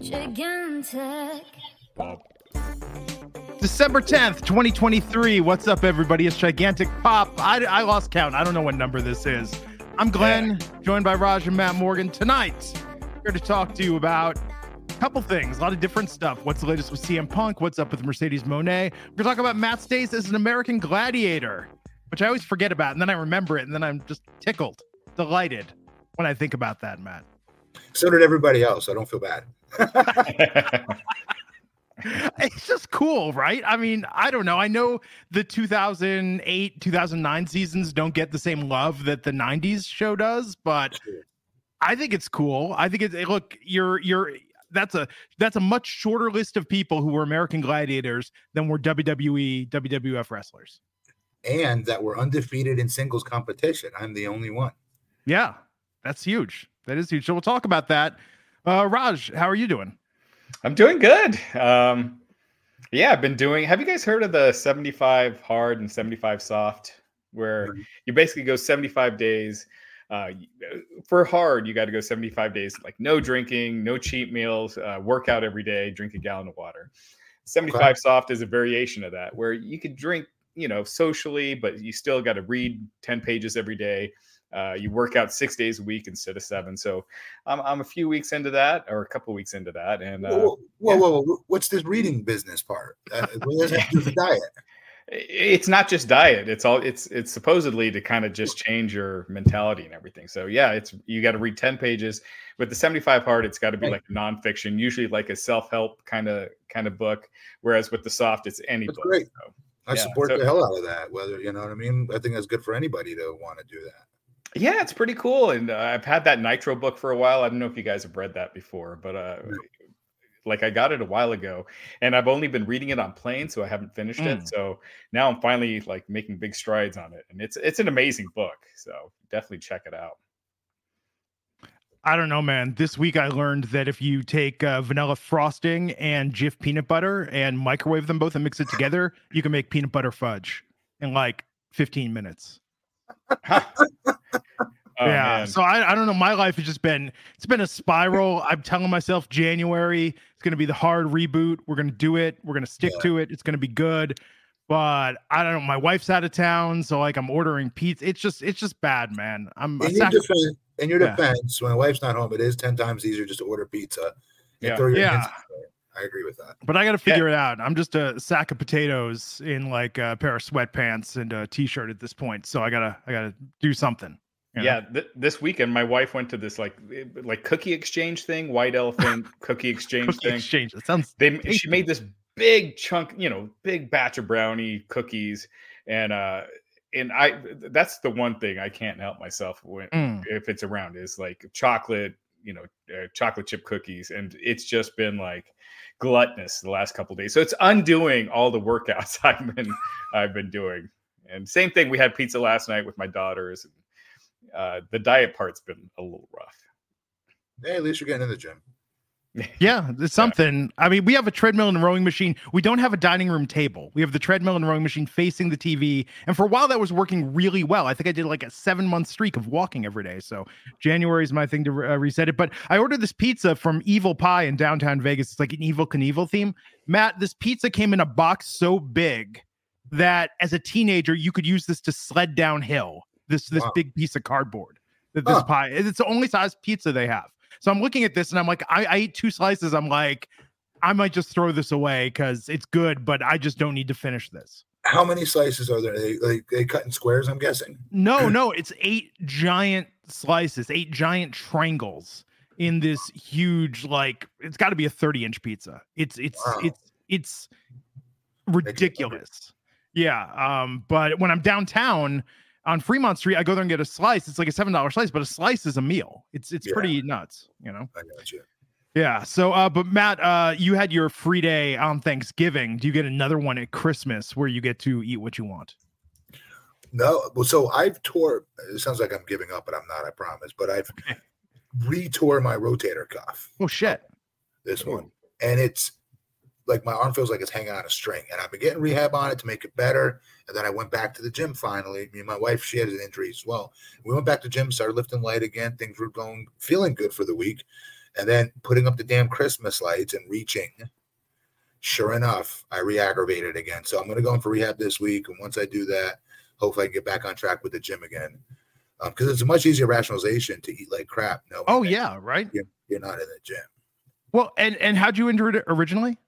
Gigantic. Pop December 10th, 2023. What's up, everybody? It's Gigantic Pop. I, I lost count. I don't know what number this is. I'm Glenn, joined by Raj and Matt Morgan. Tonight, here to talk to you about a couple things, a lot of different stuff. What's the latest with CM Punk? What's up with Mercedes Moné? We're going to talk about Matt Stace as an American gladiator, which I always forget about. And then I remember it. And then I'm just tickled, delighted when I think about that, Matt. So did everybody else. I don't feel bad. it's just cool, right? I mean, I don't know. I know the 2008, 2009 seasons don't get the same love that the 90s show does, but I think it's cool. I think it's look, you're you're that's a that's a much shorter list of people who were American gladiators than were WWE, WWF wrestlers. And that were undefeated in singles competition. I'm the only one. Yeah, that's huge. That is huge. So we'll talk about that. Uh, Raj, how are you doing? I'm doing good. Um, yeah, I've been doing. Have you guys heard of the 75 hard and 75 soft, where you basically go 75 days? Uh, for hard, you got to go 75 days, like no drinking, no cheat meals, uh, workout every day, drink a gallon of water. 75 okay. soft is a variation of that, where you could drink, you know, socially, but you still got to read 10 pages every day. Uh, you work out six days a week instead of seven. So I'm, I'm a few weeks into that, or a couple weeks into that. And uh, whoa, whoa, yeah. whoa, whoa, what's this reading business part? Uh, what does that do for diet? It's not just diet. It's all. It's it's supposedly to kind of just change your mentality and everything. So yeah, it's you got to read ten pages. With the seventy five hard, it's got to be right. like nonfiction, usually like a self help kind of kind of book. Whereas with the soft, it's any that's book. Great. So, I yeah. support so, the hell out of that. Whether you know what I mean. I think that's good for anybody to want to do that. Yeah, it's pretty cool. And uh, I've had that Nitro book for a while. I don't know if you guys have read that before, but uh, like I got it a while ago, and I've only been reading it on plane, so I haven't finished mm. it. So now I'm finally like making big strides on it, and it's it's an amazing book. So definitely check it out. I don't know, man. This week I learned that if you take uh, vanilla frosting and Jif peanut butter and microwave them both and mix it together, you can make peanut butter fudge in like 15 minutes. Oh, yeah. Man. So I, I don't know. My life has just been it's been a spiral. I'm telling myself January it's gonna be the hard reboot. We're gonna do it. We're gonna stick yeah. to it. It's gonna be good. But I don't know. My wife's out of town, so like I'm ordering pizza. It's just it's just bad, man. I'm in your, defense, in your yeah. defense, when my wife's not home, it is ten times easier just to order pizza. Yeah. yeah. I agree with that. But I got to figure yeah. it out. I'm just a sack of potatoes in like a pair of sweatpants and a t-shirt at this point. So I gotta I gotta do something. You know? Yeah, th- this weekend my wife went to this like eh, like cookie exchange thing, white elephant cookie exchange cookie thing. Exchange. That sounds. They she made this big chunk, you know, big batch of brownie cookies, and uh, and I that's the one thing I can't help myself when mm. if it's around is like chocolate, you know, uh, chocolate chip cookies, and it's just been like gluttonous the last couple days. So it's undoing all the workouts I've been I've been doing. And same thing, we had pizza last night with my daughters. And uh, the diet part's been a little rough. Hey, at least you're getting in the gym. Yeah, it's something. Yeah. I mean, we have a treadmill and a rowing machine. We don't have a dining room table. We have the treadmill and rowing machine facing the TV. And for a while, that was working really well. I think I did like a seven month streak of walking every day. So January is my thing to uh, reset it. But I ordered this pizza from Evel Pie in downtown Vegas. It's like an Evel Knievel theme. Matt, this pizza came in a box so big that as a teenager, you could use this to sled downhill this this wow. big piece of cardboard. That this huh. pie. It's the only size pizza they have. So I'm looking at this and I'm like, I, I ate two slices. I'm like, I might just throw this away because it's good, but I just don't need to finish this. How many slices are there? They, they, they cut in squares, I'm guessing. No, no, it's eight giant slices, eight giant triangles in this huge, like it's got to be a 30 inch pizza. It's it's wow. it's it's ridiculous. Yeah. Um, but when I'm downtown, on Fremont Street, I go there and get a slice. It's like a seven dollar slice, but a slice is a meal. It's it's Yeah. pretty nuts, you know. I got you. Yeah. So, uh, but Matt, uh, you had your free day on Thanksgiving. Do you get another one at Christmas where you get to eat what you want? No, well, so I've tore. It sounds like I'm giving up, but I'm not. I promise. But I've re-tore my rotator cuff. Oh shit! This one, and it's like my arm feels like it's hanging on a string. And I've been getting rehab on it to make it better. And then I went back to the gym finally. Me and my wife, she had an injury as well. We went back to the gym, started lifting light again. Things were going, feeling good for the week. And then putting up the damn Christmas lights and reaching. Sure enough, I re-aggravated again. So I'm going to go in for rehab this week. And once I do that, hopefully I can get back on track with the gym again. Um, because it's a much easier rationalization to eat like crap. No, Oh yeah, right. you're, you're not in the gym. Well, and and how'd you injure it originally?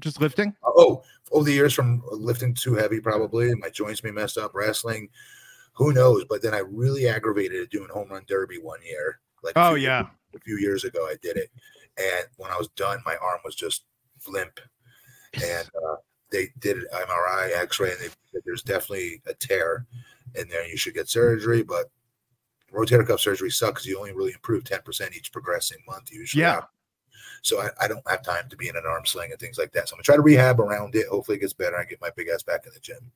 Just lifting? Oh, over the years from lifting too heavy, probably my joints may messed up. Wrestling, who knows? But then I really aggravated it doing home run derby one year. Like, Oh few- yeah. a few years ago I did it, and when I was done, my arm was just limp, and uh, they did an MRI, X-ray, and they said there's definitely a tear in there. You should get surgery, but rotator cuff surgery sucks. You only really improve ten percent each progressing month usually. Yeah. So I, I don't have time to be in an arm sling and things like that. So I'm gonna try to rehab around it. Hopefully it gets better. I get my big ass back in the gym.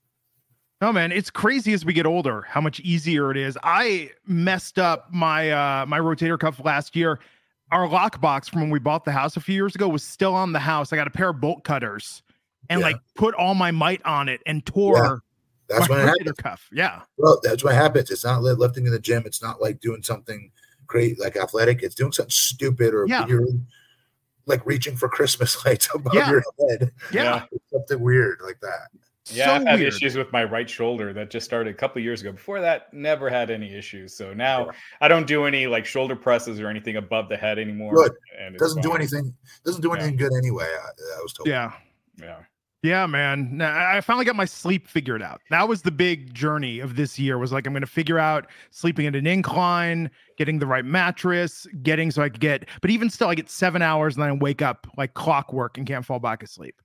No man, it's crazy as we get older how much easier it is. I messed up my uh my rotator cuff last year. Our lockbox from when we bought the house a few years ago was still on the house. I got a pair of bolt cutters and Yeah. like put all my might on it and tore That's my when it rotator happens. cuff. Yeah. Well, that's what happens. It's not lifting in the gym. It's not like doing something great like athletic. It's doing something stupid or Yeah. you're like reaching for Christmas lights above Yeah. your head. Yeah. Yeah. Something weird like that. Yeah, so I've had weird. issues with my right shoulder that just started a couple years ago. Before that, never had any issues. So now Yeah. I don't do any like shoulder presses or anything above the head anymore. Good. And it's Doesn't do anything. Doesn't do Yeah. anything good anyway. I, I was told. Yeah. Yeah. Yeah, man. I finally got my sleep figured out. That was the big journey of this year. Was like I'm going to figure out sleeping at an incline, getting the right mattress, getting so I could get. But even still, I get seven hours and then I wake up like clockwork and can't fall back asleep.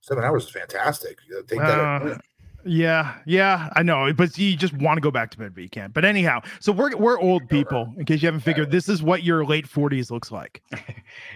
Seven hours is fantastic. Take that. Uh, Yeah, yeah, I know, but you just want to go back to bed, but you can't. But anyhow, so we're we're old people. In case you haven't figured, this is what your late 40s looks like.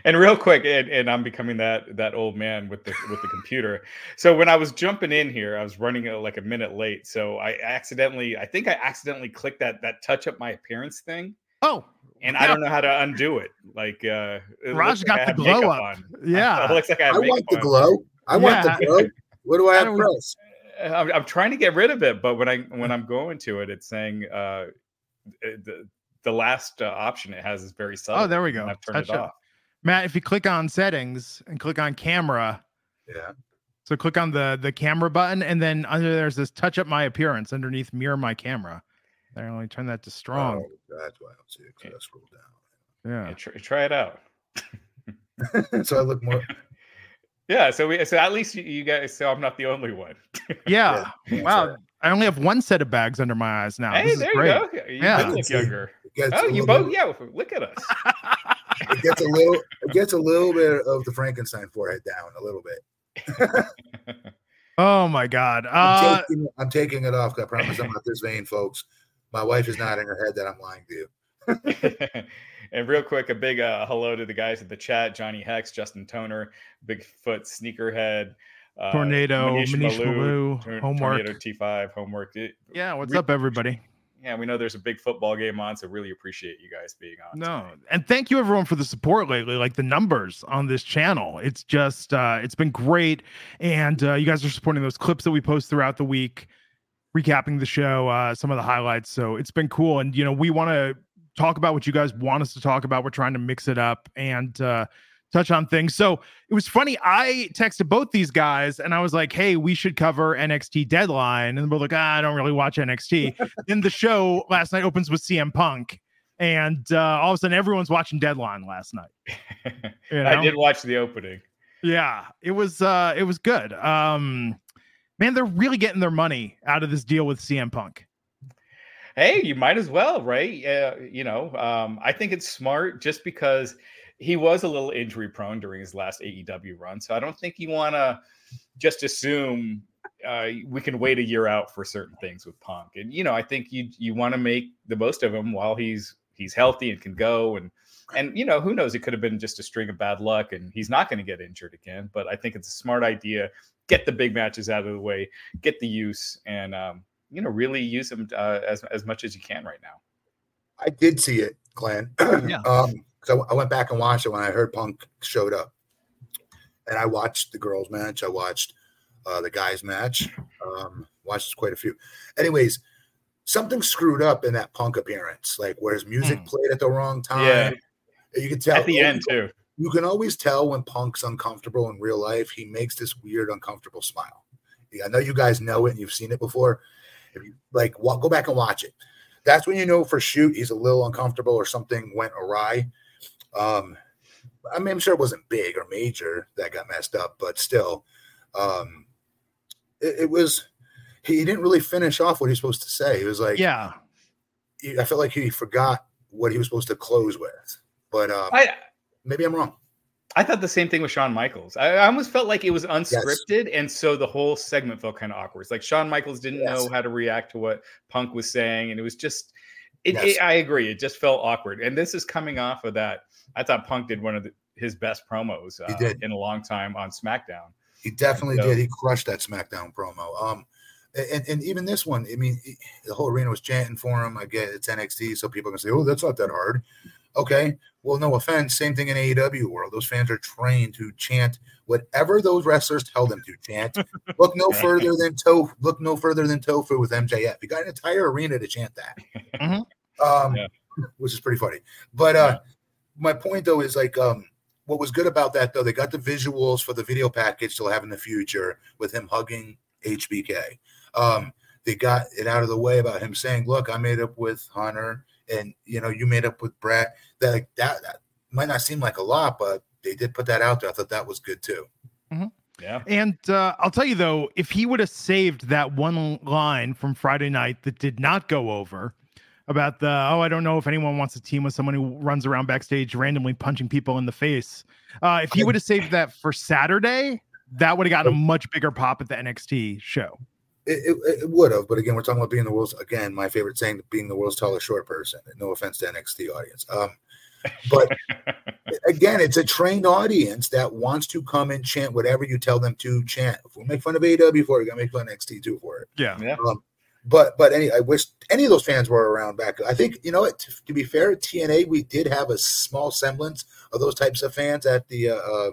And real quick, and, and I'm becoming that that old man with the with the computer. So when I was jumping in here, I was running uh, like a minute late. So I accidentally, I think I accidentally clicked that that touch up my appearance thing, Oh, and I don't know how to undo it. Like uh, it Raj looks like got the glow up. on. Yeah. it looks like I have I want the on. glow. I want the glow. What do I have do to press? I'm, I'm trying to get rid of it, but when I when I'm going to it, it's saying uh, the the last uh, option it has is very subtle. Oh, there we go. I've turned Touch it up. off. Matt, if you click on settings and click on camera, Yeah. So click on the the camera button, and then under there's this touch up my appearance underneath mirror my camera. There, let me turn that to strong. Oh, that's why I don't see it. 'cause I scroll Yeah, yeah. try, try it out. so I look more. Yeah, so we so at least you, you guys so I'm not the only one. Yeah. Yeah, Wow. sorry. I only have one set of bags under my eyes now. hey, this is there great. you go. You Yeah. do look younger. It Oh, you both. bit- Yeah, look at us. It gets a little. It gets a little bit of the Frankenstein forehead down a little bit. Oh my god. I'm, Uh taking, I'm taking it off. I promise I'm not this vain, folks. My wife is nodding her head that I'm lying to you. and real quick, a big uh, hello to the guys at the chat: Johnny Hex, Justin Toner, Bigfoot Sneakerhead, uh, Tornado, Manish Malou, Tor- homework. Tornado T5, homework. It- yeah, what's re- up, everybody? yeah, we know there's a big football game on, so really appreciate you guys being on. No, tonight. and thank you everyone for the support lately. Like the numbers on this channel, it's just uh it's been great, and uh, you guys are supporting those clips that we post throughout the week, recapping the show, uh, some of the highlights. So it's been cool, and you know we want to talk about what you guys want us to talk about. We're trying to mix it up and uh, touch on things. So it was funny. I texted both these guys, and I was like, "Hey, we should cover NXT Deadline," and we're like, ah, "I don't really watch NXT." then the show last night opens with CM Punk and uh, all of a sudden everyone's watching Deadline last night. You know? I did watch the opening. Yeah, it was uh, it was good. Um, man, they're really getting their money out of this deal with CM Punk. Hey, you might as well, right? Uh, you know, um, I think it's smart just because he was a little injury prone during his last AEW run. So I don't think you want to just assume uh, we can wait a year out for certain things with Punk, and you know, I think you you want to make the most of him while he's he's healthy and can go, and and you know, who knows? It could have been just a string of bad luck, and he's not going to get injured again. But I think it's a smart idea. Get the big matches out of the way, get the use, and um, you know, really use him uh, as as much as you can right now. I did see it, Glenn. Yeah. um, so I went back and watched it when I heard Punk showed up, and I watched the girls' match. I watched uh, the guys' match. Um, watched quite a few. Anyways, something screwed up in that Punk appearance, like where his music Hmm. played at the wrong time. Yeah. You can tell At the end too. You can always tell when Punk's uncomfortable in real life. He makes this weird, uncomfortable smile. Yeah, I know you guys know it and you've seen it before. If you like, wa- go back and watch it. That's when you know for shoot he's a little uncomfortable or something went awry. Um, I mean, I'm sure it wasn't big or major that got messed up, but still, um, it, it was. He didn't really finish off what he was supposed to say. He was like, Yeah. I felt like he forgot what he was supposed to close with. But um, I maybe I'm wrong. I thought the same thing with Shawn Michaels. I, I almost felt like it was unscripted, and so the whole segment felt kind of awkward. It's like Shawn Michaels didn't Yes. know how to react to what Punk was saying, and it was just. It, Yes. it- I agree. It just felt awkward, and this is coming off of that. I thought Punk did one of the, his best promos uh, He did. in a long time on SmackDown. He definitely So- did. He crushed that SmackDown promo. Um, and, and even this one, I mean, the whole arena was chanting for him. I get it's NXT, so people are gonna say, "Oh, that's not that hard." Okay, well, no offense. Same thing in AEW world. Those fans are trained to chant whatever those wrestlers tell them to chant. look no further than toe. Look no further than tofu with MJF. You got an entire arena to chant that. Mhm. Um, Yeah. which is pretty funny. But uh, my point though is like um what was good about that though they got the visuals for the video package they'll have in the future with him hugging hbk um they got it out of the way about him saying look i made up with hunter and you know you made up with brett that like that, that might not seem like a lot but they did put that out there i thought that was good too Yeah, And uh, I'll tell you though, if he would have saved that one line from Friday night that did not go over about the oh, I don't know if anyone wants to team with someone who runs around backstage randomly punching people in the face. Uh, if he would have saved that for Saturday, that would have gotten a much bigger pop at the NXT show. It, it, it would have but again we're talking about being the world's again my favorite saying being the world's tallest short person no offense to nxt audience um but again, it's a trained audience that wants to come and chant whatever you tell them to chant. If we make fun of AW for it, we gotta make fun of NXT too for it. Yeah. yeah. Um, but but any, I wish any of those fans were around back. I think you know what. To, to be fair, at TNA we did have a small semblance of those types of fans at the uh, uh,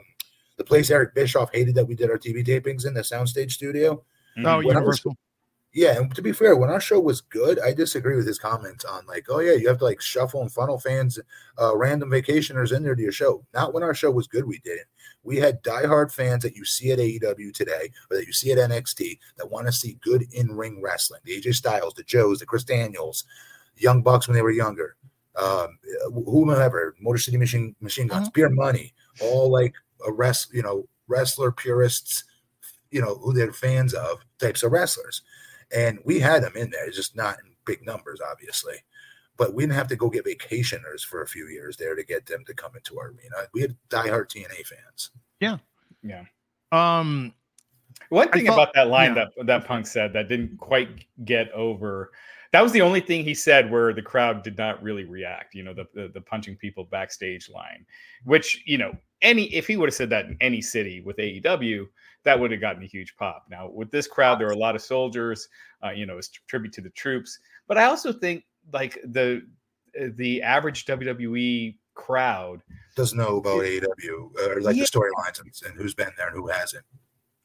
the place Eric Bischoff hated that we did our TV tapings in the Soundstage studio. Mhm. Oh, When I was- Universal. Yeah, and to be fair, when our show was good, I disagree with his comments on like, oh yeah, you have to like shuffle and funnel fans, uh, random vacationers in there to your show. Not when our show was good, we didn't. We had diehard fans that you see at AEW today or that you see at NXT that want to see good in ring wrestling. The AJ Styles, the Joes, the Chris Daniels, Young Bucks when they were younger, um, whomever, Motor City Machine Machine Guns, Beer Money, all like a rest, you know, wrestler purists, you know, who they're fans of types of wrestlers and we had them in there, just not in big numbers, obviously. But we didn't have to go get vacationers for a few years there to get them to come into our arena. We had diehard TNA fans. yeah. Yeah. Um, One thing thought- about that line yeah. that that Punk said that didn't quite get over. That was the only thing he said where the crowd did not really react. You know, the the, the punching people backstage line, which you know, any if he would have said that in any city with AEW, that would have gotten a huge pop. Now with this crowd, there are a lot of soldiers. Uh, you know, it's tribute to the troops. But I also think like the the average WWE crowd Doesn't know about AEW or like Yeah. the storylines and, and who's been there and who hasn't.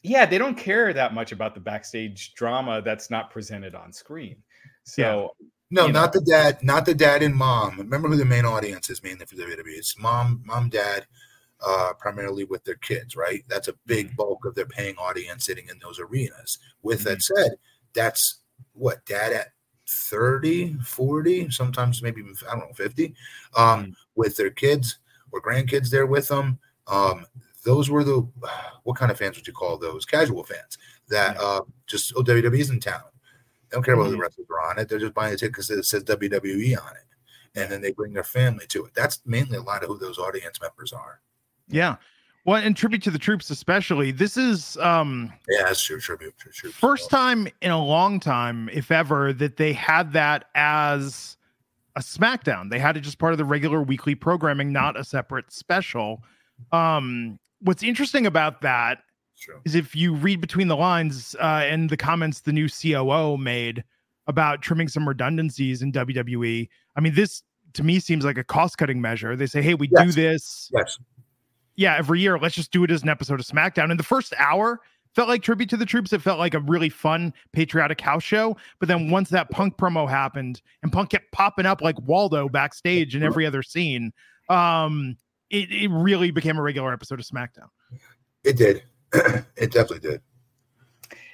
yeah, they don't care that much about the backstage drama that's not presented on screen. So No, You not the dad, not the dad and mom. Remember who the main audience is mainly for WWE. It's mom, mom, dad, uh, primarily with their kids, right? That's a big bulk of their paying audience sitting in those arenas. With that said, that's what dad at 30, 40, sometimes maybe even, I don't know, 50, um, with their kids or grandkids there with them. Um, those were the what kind of fans would you call those? Casual fans that uh, just oh WWE's in town. They don't care about Mhm. the wrestlers are on it. They're just buying a ticket because it says WWE on it, and then they bring their family to it. That's mainly a lot of who those audience members are. Yeah. Well, and tribute to the troops, especially. This is um Yeah, that's true. Tribute to troops. first time in a long time, if ever, that they had that as a SmackDown. They had it just part of the regular weekly programming, not a separate special. Um, what's interesting about that True. is if you read between the lines uh, and the comments the new COO made about trimming some redundancies in WWE. I mean, this to me seems like a cost cutting measure. They say, hey, we do this Yes. Yeah, every year. Let's just do it as an episode of SmackDown. And the first hour felt like tribute to the troops. It felt like a really fun patriotic house show. But then once that punk promo happened and punk kept popping up like Waldo backstage in every other scene, um, it, it really became a regular episode of SmackDown. It did. it definitely did.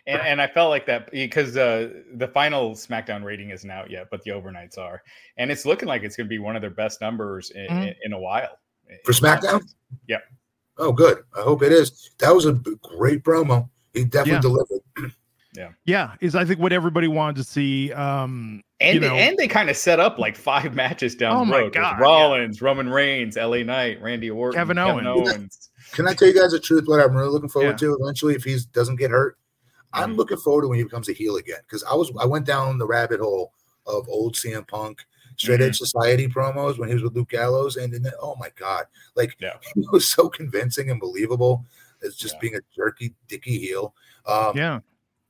And, and I felt like that because uh, the final SmackDown rating isn't out yet, but the overnights are, and it's looking like it's going to be one of their best numbers in, Mhm. in, in a while. For SmackDown? Yeah. Oh, good. I hope it is. That was a great promo. He definitely Yeah. delivered. Yeah, Yeah, is I think what everybody wanted to see. Um, And you know- and they kind of set up like five matches down Oh the my road. with God, yeah. Rollins, Roman Reigns, LA Knight, Randy Orton, Kevin Kevin, Owens. Owens. Can I tell you guys the truth? What I'm really looking forward Yeah. to eventually, if he doesn't get hurt, I'm Mhm. looking forward to when he becomes a heel again. Because I was, I went down the rabbit hole of old CM Punk, Straight Mm-hmm. Edge Society promos when he was with Luke Gallows, and then oh my god, like Yeah. he was so convincing and believable. It's just Yeah. being a jerky, dicky heel. Um, yeah,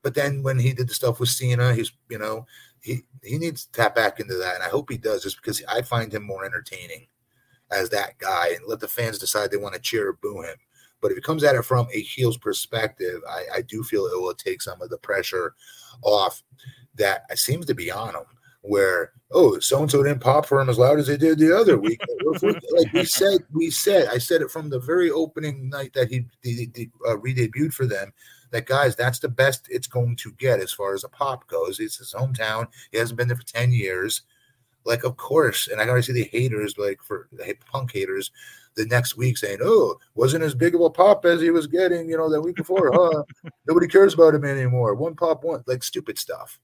But then when he did the stuff with Cena, he's you know he he needs to tap back into that, and I hope he does, just because I find him more entertaining as that guy, and let the fans decide they want to cheer or boo him. But if he comes at it from a heel's perspective, I, I do feel it will take some of the pressure off that seems to be on him. Where oh, so and so didn't pop for him as loud as they did the other week. like we said, we said, I said it from the very opening night that he, he, he uh, re-debuted for them that guys, that's the best it's going to get as far as a pop goes. It's his hometown. He hasn't been there for 10 years. Like, of course, and I gotta see the haters, like for the punk haters, the next week saying, Oh, wasn't as big of a pop as he was getting, you know, that week before, huh? Nobody cares about him anymore. One pop, one like stupid stuff.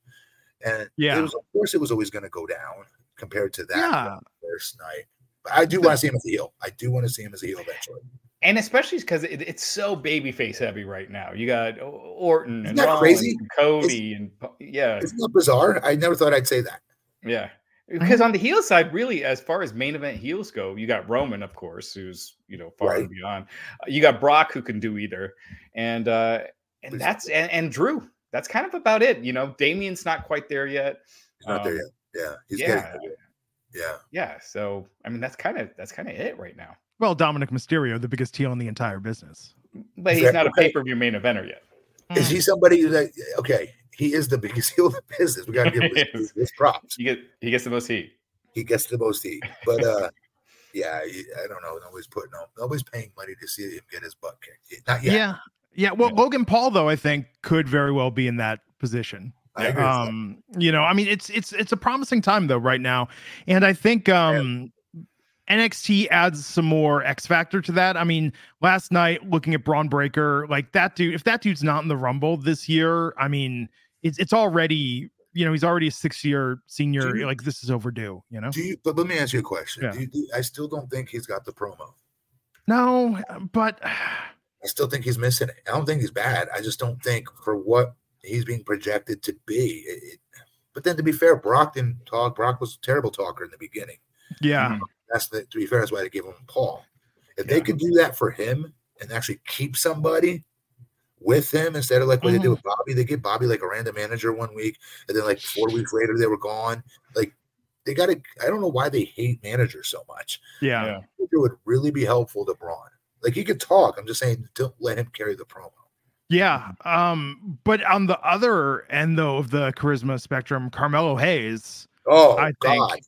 And Yeah. it was of course it was always gonna go down compared to that Yeah. first night. But I do want to see him as a heel. I do want to see him as a heel eventually. And especially because it, it's so babyface heavy right now. You got Orton Isn't and that Rollins crazy? and Cody and yeah, Isn't that bizarre? I never thought I'd say that. yeah. Because on the heel side, really, as far as main event heels go, you got Roman, of course, who's you know far Right. and beyond. You got Brock, who can do either, and uh and that's and, and Drew. That's kind of about it. You know, Damien's not quite there yet. He's not there Um, yet. Yeah, he's yeah. getting there. Yeah. Yeah, so I mean, that's kind of that's kind of it right now. well, Dominic Mysterio, the biggest heel in the entire business. But he's Fair- not a okay. pay per view main eventer yet. Is he somebody that okay? He is the biggest heel in the business. We gotta give him his, his props. He get he gets the most heat. He gets the most heat. But uh yeah, I don't know. Nobody's putting on nobody's paying money to see him get his butt kicked. Not yet. Yeah. Yeah. Well, Yeah. Logan Paul, though, I think could very well be in that position. I agree with that. Um, you know, I mean, it's it's it's a promising time though right now, and I think um NXT adds some more X factor to that. I mean, last night looking at Bron Breakker, like that dude, if that dude's not in the Rumble this year, I mean, it's it's already you know he's already a six year senior. You- like this is overdue. You know. Do you but let me ask you a question. Yeah. Do you, do, I still don't think he's got the promo. No, but I still think he's missing it. I don't think he's bad. I just don't think for what he's being projected to be. It, it- but then to be fair, Brock didn't talk. Brock was a terrible talker in the beginning. yeah, mm-hmm. That's the to be fair, that's why they gave him Paul. If they could do that for him and actually keep somebody with him instead of like what they did mm-hmm. with Bobby, they give Bobby like a random manager one week, and then like four weeks later they were gone. Like they got to. I don't know why they hate managers so much. yeah, Yeah. I think it would really be helpful to Bron. Like he could talk. I'm just saying, don't let him carry the promo. Yeah. Um, but on the other end though of the charisma spectrum, Carmelo Hayes, Oh I think God!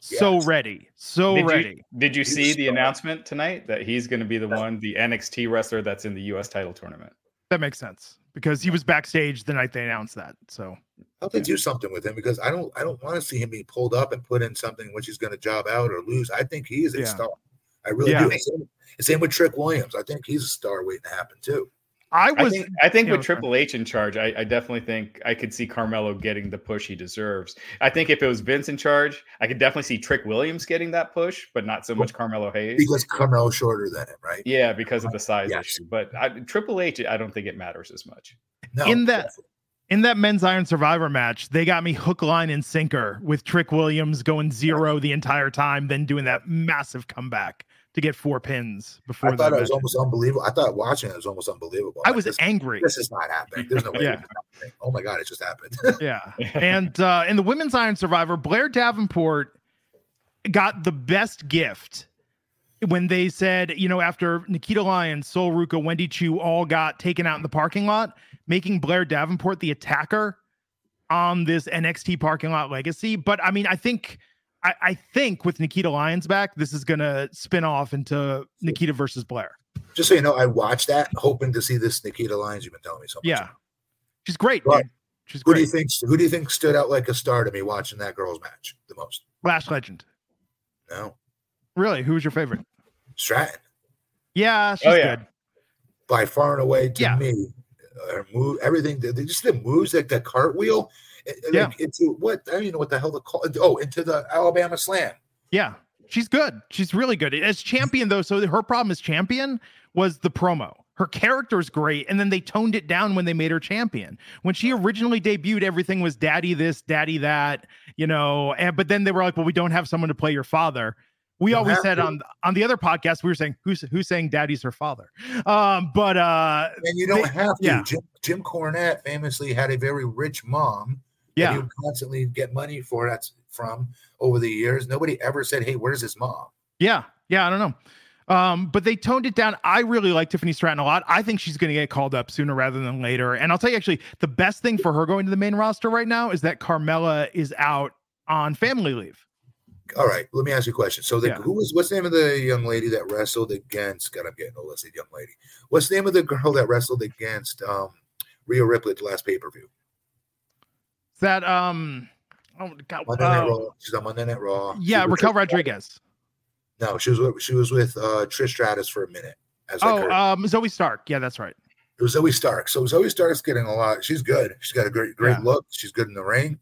so ready, so Did ready. you did you He see was the so- announcement tonight that he's going to be the one, the NXT wrestler that's in the U.S. title tournament? That makes sense because he was backstage the night they announced that. So How they do something with him because I don't. I don't want to see him be pulled up and put in something which he's going to job out or lose. I think he is a Yeah. star. I really Yeah. do. Same, same with Trick Williams. I think he's a star waiting to happen too. I was. I think, I think with know, Triple H in charge, I, I definitely think I could see Carmelo getting the push he deserves. I think if it was Vince in charge, I could definitely see Trick Williams getting that push, but not so much Carmelo Hayes. Because Carmelo's shorter than him, right? yeah, because of the size Yes. issue. But I, Triple H, I don't think it matters as much. No, In that- definitely. in that men's Iron Survivor match, they got me hook, line, and sinker with Trick Williams going zero the entire time, then doing that massive comeback to get four pins before I thought it was almost unbelievable. I thought watching it was almost unbelievable. I Like, was this, angry. this is not happening. There's no way. Yeah. happening. Oh my god, it just happened. Yeah. And uh, in the women's Iron Survivor, Blair Davenport got the best gift when they said, you know, after Nikita Lyons, Sol Ruca, Wendy Choo all got taken out in the parking lot, making Blair Davenport the attacker on this NXT parking lot legacy. But I mean, I think. I, I think with Nikita Lyons back, this is gonna spin off into Nikita versus Blair. just so you know, I watched that hoping to see this Nikita Lyons you've been telling me so much. Yeah, about. she's great. Right. Dude. She's Who do you think? Who do you think stood out like a star to me watching that girls' match the most? Lash Legend. No, Really, who was your favorite? Stratton. Yeah, she's Oh, yeah. good. by far and away to Yeah. me. Her move, everything. They just the moves like the cartwheel. Yeah. Like into what I don't even know what the hell to call. Oh, into the Alabama Slam. Yeah, she's good. She's really good as champion though. So her problem as champion was the promo. Her character is great, and then they toned it down when they made her champion. When she originally debuted, everything was daddy this, daddy that, you know. And but then they were like, "Well, we don't have someone to play your father." We Don't always said to. on on the other podcast, we were saying who's who's saying daddy's her father. Um, but uh, And you don't They- have to. yeah. Jim, Jim Cornette famously had a very rich mom. Yeah, would constantly get money for that from over the years. Nobody ever said, "Hey, where's his mom?" Yeah, yeah, I don't know. Um, but they toned it down. I really like Tiffany Stratton a lot. I think she's going to get called up sooner rather than later. And I'll tell you, actually, the best thing for her going to the main roster right now is that Carmella is out on family leave. All right, let me ask you a question. So, the, Yeah. who was what's the name of the young lady that wrestled against? God, I'm getting old. Let's say young lady. What's the name of the girl that wrestled against um, Rhea Ripley at the last pay per view? That um, oh God, Monday Night uh, Raw. She's on Monday Night Raw. Yeah, Raquel Rodriguez. No, she was with, she was with uh, Trish Stratus for a minute. As like Oh, her, um, Zoey Stark. Yeah, that's right. it was Zoey Stark. So Zoey Stark's getting a lot. She's good. She's got a great great Yeah. look. She's good in the ring.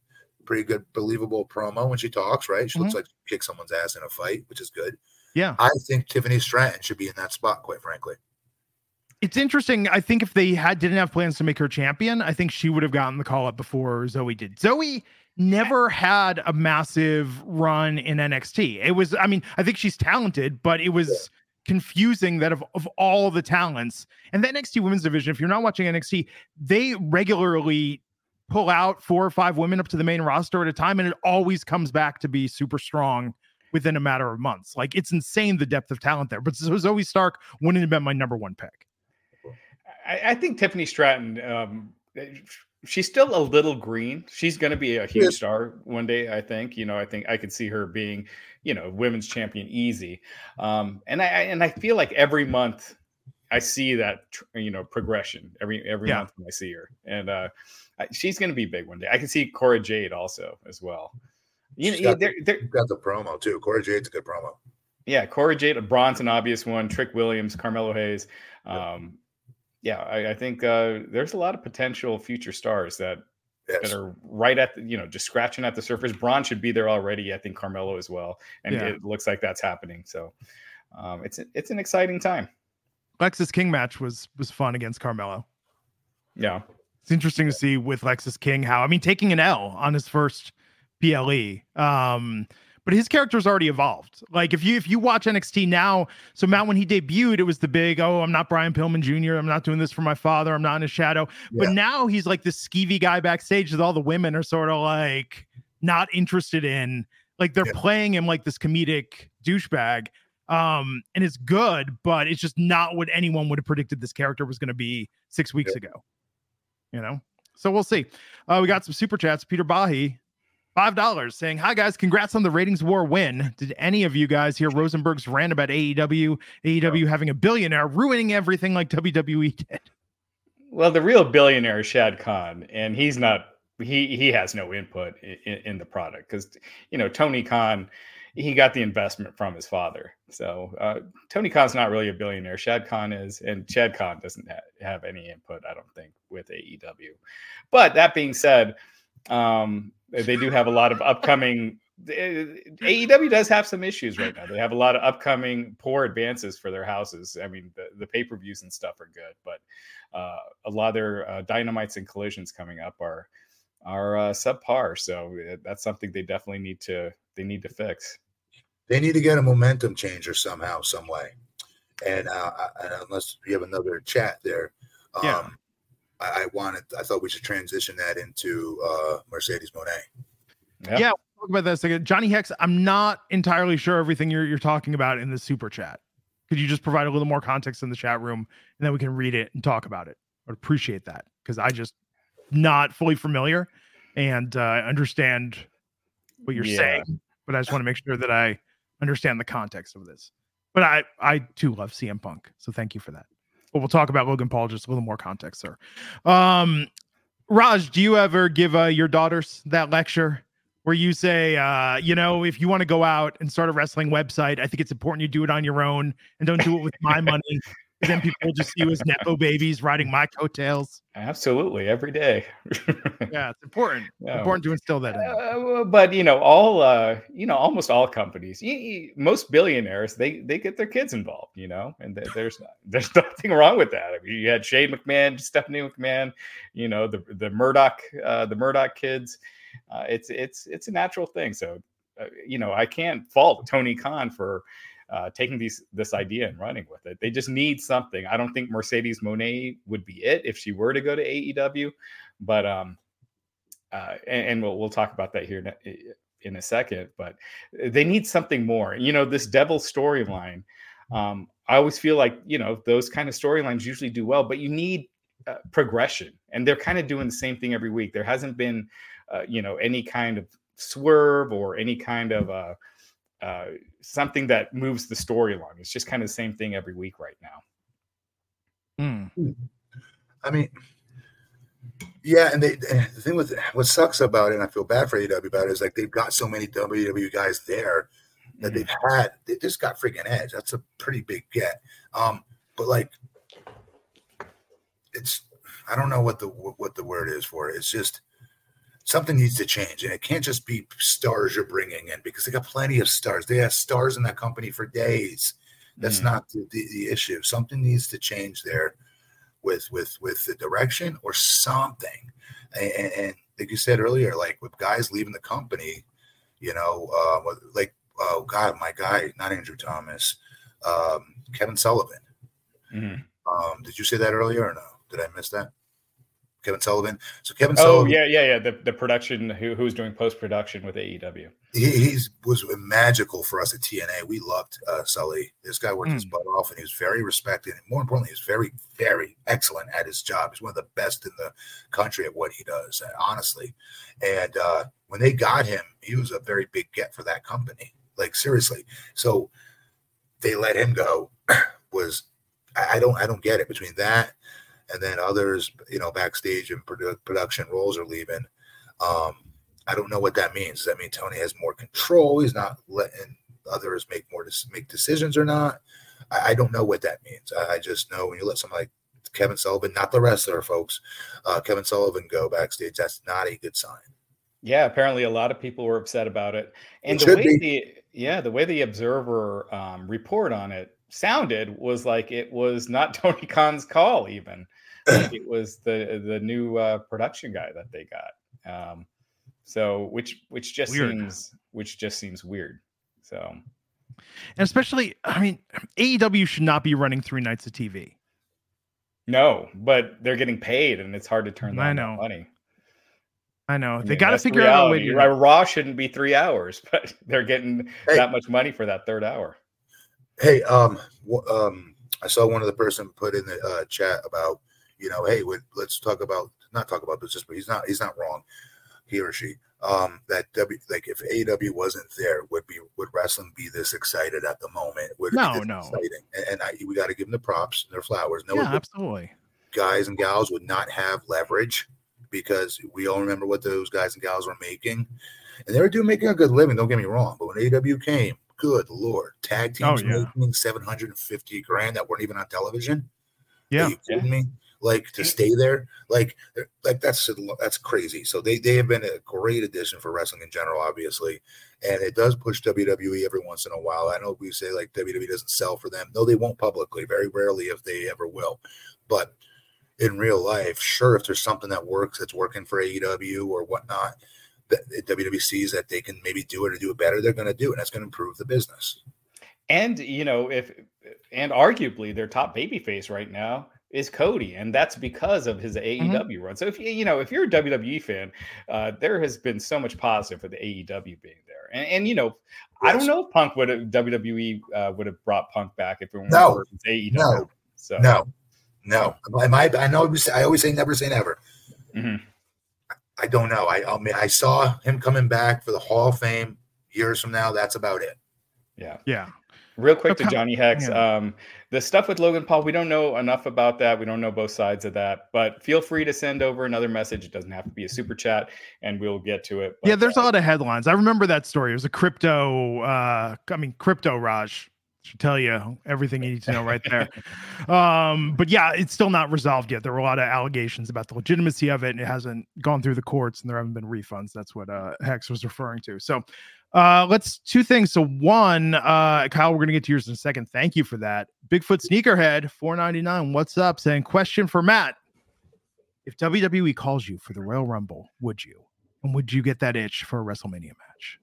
Pretty good, believable promo when she talks. Right? She looks Mm-hmm. like she kick someone's ass in a fight, which is good. Yeah. I think Tiffany Stratton should be in that spot. Quite frankly. It's interesting. I think if they had didn't have plans to make her champion, I think she would have gotten the call up before Zoey did. Zoey never had a massive run in NXT. It was, I mean, I think she's talented, but it was confusing that of, of all the talents and the NXT women's division, if you're not watching NXT, they regularly pull out four or five women up to the main roster at a time, and it always comes back to be super strong within a matter of months. Like it's insane the depth of talent there. But so Zoey Stark wouldn't have been my number one pick. I, I think Tiffany Stratton, um, she's still a little green. She's going to be a huge Yes. star one day. I think. You know, I think I could see her being, you know, women's champion easy. Um, and I I- and I feel like every month I see that you know progression every every Yeah. month when I see her, and uh, she's going to be big one day. I can see Cora Jade also as well. You know, got they're, they're, got the promo too. Cora Jade's a good promo. yeah, Cora Jade, Bron's an obvious one. Trick Williams, Carmelo Hayes. Yeah. Um, yeah, I, I think uh, there's a lot of potential future stars that, Yes. that are right at the, you know, just scratching at the surface. Bron should be there already. I think Carmelo as well, and Yeah. it looks like that's happening. So um, it's it's an exciting time. Lexis King match was was fun against Carmelo. Yeah, It's interesting to see with Lexis King how I mean taking an L on his first PLE. Um, but his character's already evolved. Like if you if you watch NXT now, so Matt when he debuted, it was the big oh I'm not Brian Pillman Jr. I'm not doing this for my father. I'm not in his shadow. But now he's like this skeevy guy backstage that all the women are sort of like not interested in. Like they're Yeah. playing him like this comedic douchebag. Um, and it's good, but it's just not what anyone would have predicted this character was going to be six weeks ago you know so we'll see uh we got some super chats peter bahi five dollars saying hi guys congrats on the ratings war win did any of you guys hear rosenberg's rant about aew aew having a billionaire ruining everything like wwe did well, the real billionaire is Shad Khan, and he's not. He he has no input in, in the product because you know Tony Khan. he got the investment from his father. So uh, Tony Khan's not really a billionaire. Shad Khan is, and Shad Khan doesn't ha- have any input, I don't think, with AEW. But that being said, um, they do have a lot of upcoming. AEW does have some issues right now. They have a lot of upcoming poor advances for their houses. I mean, the, the pay per views and stuff are good, but uh, a lot of their uh, dynamites and collisions coming up are are uh, subpar. So uh, that's something they definitely need to they need to fix. They need to get a momentum changer somehow, some way. And, uh, and unless you have another chat there, um, yeah. I, I, wanted I thought we should transition that into uh, Mercedes Moné. Yeah. yeah talk about this again. Johnny Hex, I'm not entirely sure everything you're you're talking about in the super chat. Could you just provide a little more context in the chat room and then we can read it and talk about it? I'd appreciate that because I just not fully familiar and uh, understand what you're yeah. saying, but I just want to make sure that I understand the context of this. But I, I too love CM Punk, so thank you for that. But we'll talk about Logan Paul just a little more context, sir. Um, Raj, do you ever give uh, your daughters that lecture where you say, uh, you know, if you want to go out and start a wrestling website, I think it's important you do it on your own and don't do it with my money then people just see you as nepo babies riding my coattails. Absolutely, every day. yeah, it's important. Yeah. Important to instill that. In uh, but you know, all uh, you know, almost all companies, you, you, most billionaires, they they get their kids involved. You know, and they, there's there's nothing wrong with that. I mean, you had Shane McMahon, Stephanie McMahon, you know, the the Murdoch, uh, the Murdoch kids. Uh, it's it's it's a natural thing. So, uh, you know, I can't fault Tony Khan for uh, taking these this idea and running with it. They just need something. I don't think Mercedes Moné would be it if she were to go to AEW, but um, uh, and, and we'll we'll talk about that here in a second. But they need something more. You know, this devil storyline. Um, I always feel like you know those kind of storylines usually do well, but you need uh, progression, and they're kind of doing the same thing every week. There hasn't been, uh, you know, any kind of swerve or any kind of uh, uh, something that moves the story along. It's just kind of the same thing every week right now. Mm. I mean, yeah, and they the thing with what sucks about it, and I feel bad for AEW about it, is like they've got so many WWE guys there that they've mm-hmm. had. They just got freaking edge. That's a pretty big get. Um, but like, it's I don't know what the what the word is for it. It's just something needs to change. And it can't just be stars you're bringing in because they got plenty of stars. They have stars in that company for days. That's mm. not the, the, the, issue. Something needs to change there with with with the direction or something. And, and like you said earlier, like with guys leaving the company, you know, uh, like oh god, my guy, not Andrew Thomas, um, Kevin Sullivan. Mm. Um, did you say that earlier or no? Did I miss that? Kevin Sullivan. So Kevin Sullivan. oh, Sullivan. yeah, yeah, yeah. The, the production who who's doing post production with AEW. He he's, was magical for us at TNA. We loved uh, Sully. This guy worked mm. his butt off, and he was very respected. And more importantly, he's very, very excellent at his job. He's one of the best in the country at what he does, uh, honestly. And uh, when they got him, he was a very big get for that company. Like seriously. So they let him go. Was I don't I don't get it between that and then others, you know, backstage and produ- production roles are leaving. Um, I don't know what that means. Does that mean Tony has more control? He's not letting others make more to make decisions or not? I, I don't know what that means. I, I, just know when you let somebody like Kevin Sullivan, not the wrestler, folks, uh, Kevin Sullivan go backstage, that's not a good sign. Yeah, apparently a lot of people were upset about it, and it the way be. the yeah the way the Observer um, report on it sounded was like it was not Tony Khan's call even it was the the new uh, production guy that they got. Um, so which which just weird. seems which just seems weird. So and especially, I mean, AEW should not be running three nights of TV. No, but they're getting paid, and it's hard to turn that money. I know I they got to figure out a way. To... Raw shouldn't be three hours, but they're getting hey. that much money for that third hour. Hey, um, um, I saw one of the person put in the uh, chat about you know, hey, let's talk about not talk about business, but he's not he's not wrong, he or she. Um, that W like if AW wasn't there, would be would wrestling be this excited at the moment? Would no, no, exciting? And, and I, we got to give them the props, and their flowers. No, yeah, absolutely. Guys and gals would not have leverage because we all remember what those guys and gals were making. and they were doing making a good living. Don't get me wrong, but when AEW came, good lord, tag teams Oh, yeah. making seven hundred and fifty grand that weren't even on television. Yeah. Are you kidding me? Like to stay there, like like that's that's crazy. So they they have been a great addition for wrestling in general, obviously, and it does push WWE every once in a while. I know we say like WWE doesn't sell for them. No, they won't publicly. Very rarely, if they ever will. But in real life, sure, if there's something that works that's working for AEW or whatnot, that WWE sees that they can maybe do it or do it better, they're going to do it. And that's going to improve the business. And you know, if and arguably their top babyface right now is Cody, and that's because of his AEW run. So if you you know if you're a WWE fan, uh, there has been so much positive for the AEW being there, and, and you know I don't know if Punk would have WWE uh, would have brought Punk back if it weren't No. for his AEW. No. So No, no. Am I, I know we I always say never say never. Mhm. I don't know. I, I mean, I saw him coming back for the Hall of Fame years from now. That's about it. yeah. Yeah. Real quick to Johnny Hex. Yeah. Um, the stuff with Logan Paul, we don't know enough about that. We don't know both sides of that, but feel free to send over another message. It doesn't have to be a super chat, and we'll get to it. Yeah, there's uh, a lot of headlines. I remember that story. It was a crypto, uh, I mean, crypto Raj should tell you everything you need to know right there. um, but yeah, it's still not resolved yet. There were a lot of allegations about the legitimacy of it, and it hasn't gone through the courts, and there haven't been refunds. That's what uh, Hex was referring to. So uh, let's two things. So one, uh, Kyle, we're gonna get to yours in a second. Thank you for that. Bigfoot Sneakerhead, 499. What's up? Saying question for Matt. If WWE calls you for the Royal Rumble, would you? And would you get that itch for a WrestleMania match?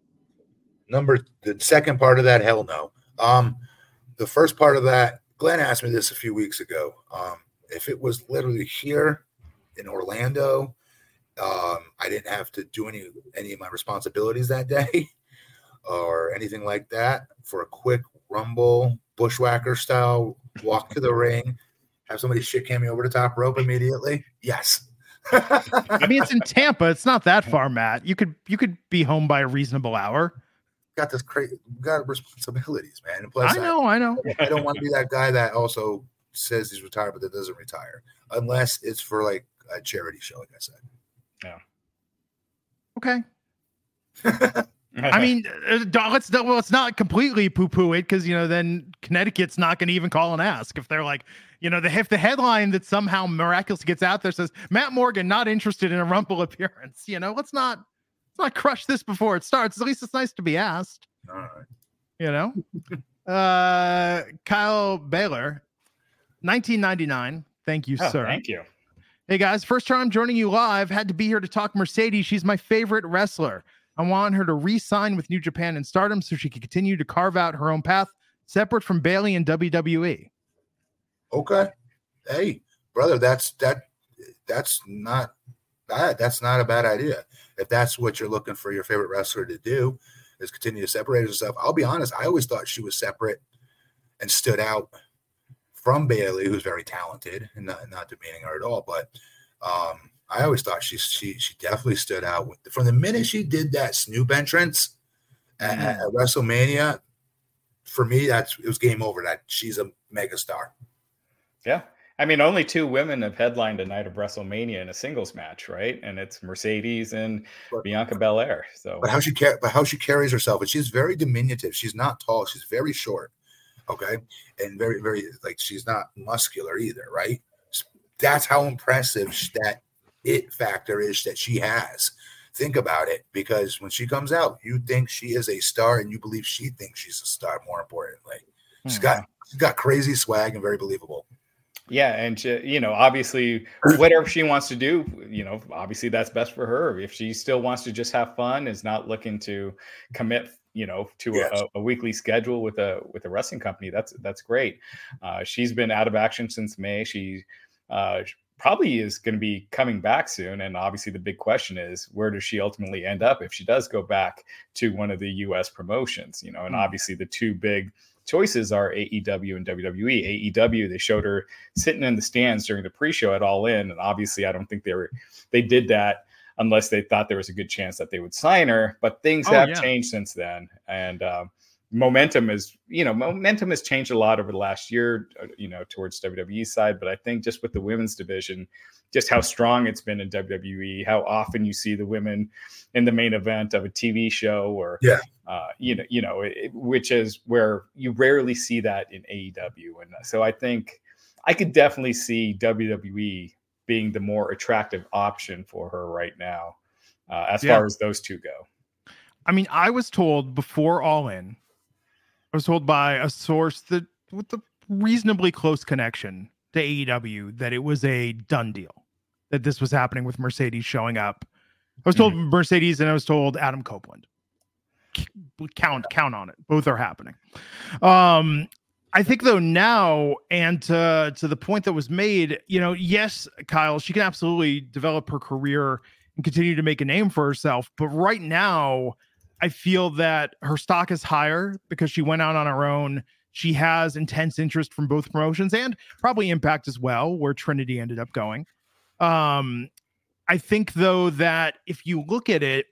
Number the second part of that, hell no. Um, the first part of that, Glenn asked me this a few weeks ago. Um, if it was literally here in Orlando, um, I didn't have to do any any of my responsibilities that day or anything like that for a quick rumble, bushwhacker style walk to the ring, have somebody shit cam me over the top rope immediately. Yes. I mean, it's in Tampa. It's not that far, Matt. You could you could be home by a reasonable hour. got this crazy got responsibilities, man. And plus, I know, I know. I don't want to be that guy that also says he's retired but that doesn't retire, unless it's for like a charity show, like I said. Yeah. Okay. I mean, uh, let's not- well, let's not completely poo-poo it because you know then Connecticut's not going to even call and ask if they're like, you know, the if the headline that somehow miraculously gets out there says Matt Morgan not interested in a Rumble appearance. You know, let's not let's not crush this before it starts. At least it's nice to be asked. All right. You know, uh, Kyle Baylor, 1999. Thank you, Oh, sir. thank you. Hey guys, first time joining you live. Had to be here to talk Mercedes. She's my favorite wrestler. I want her to re-sign with New Japan and Stardom so she can continue to carve out her own path separate from Bayley and. WWE. Okay. Hey, brother, that's that that's not bad. That's not a bad idea. If that's what you're looking for your favorite wrestler to do, is continue to separate herself. I'll be honest, I always thought she was separate and stood out from Bayley, who's very talented and not, not demeaning her at all. But um, I always thought she she she definitely stood out with, from the minute she did that Snoop entrance at, at mm-hmm. WrestleMania. For me, that's it was game over. That she's a mega star. Yeah. I mean, only two women have headlined a night of WrestleMania in a singles match, right? And it's Mercedes and But- Bianca Belair. So but how she car- but how she carries herself and she's very diminutive she's not tall she's very short okay and very very like she's not muscular either right that's how impressive that it factor is that she has think about it because when she comes out you think she is a star and you believe she thinks she's a star more importantly she's got she's got crazy swag and very believable Yeah, and she, you know, obviously, whatever she wants to do, you know, obviously that's best for her. If she still wants to just have fun, is not looking to commit, you know, to Yes. a, a weekly schedule with a with a wrestling company, that's that's great. Uh, she's been out of action since May. She uh, probably is going to be coming back soon, and obviously the big question is where does she ultimately end up if she does go back to one of the U.S. promotions? You know, and Hmm. obviously the two big choices are AEW and WWE. AEW, they showed her sitting in the stands during the pre-show at All In, and obviously, I don't think they were they did that unless they thought there was a good chance that they would sign her. But things Oh, have yeah. changed since then, and um, momentum is you know momentum has changed a lot over the last year uh, you know towards WWE side but I think just with the women's division just how strong it's been in WWE how often you see the women in the main event of a TV show or yeah. uh, you know you know it, which is where you rarely see that in AEW and so I think I could definitely see WWE being the more attractive option for her right now uh, as yeah. far as those two go. I mean I was told before All In I was told by a source that with a reasonably close connection to AEW that it was a done deal, that this was happening with Mercedes showing up. I was told mm-hmm. Mercedes and I was told Adam Copeland. Count, count on it. Both are happening. Um, I think though now, and to to the point that was made, you know, yes, Kyle, she can absolutely develop her career and continue to make a name for herself. But right now, I feel that her stock is higher because she went out on her own. She has intense interest from both promotions and probably Impact as well, where Trinity ended up going. Um, I think though that if you look at it,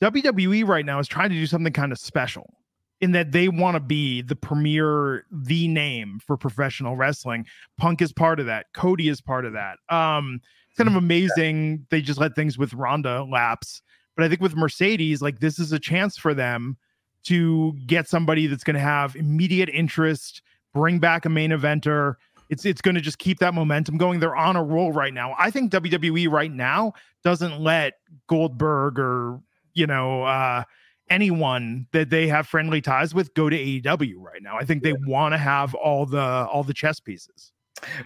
WWE right now is trying to do something kind of special in that they want to be the premier, the name for professional wrestling. Punk is part of that. Cody is part of that. Um, it's kind of amazing. They just let things with Ronda lapse but I think with Mercedes, like this is a chance for them to get somebody that's going to have immediate interest, bring back a main eventer. It's it's going to just keep that momentum going. They're on a roll right now. I think WWE right now doesn't let Goldberg or you know uh, anyone that they have friendly ties with go to AEW right now. I think they want to have all the all the chess pieces.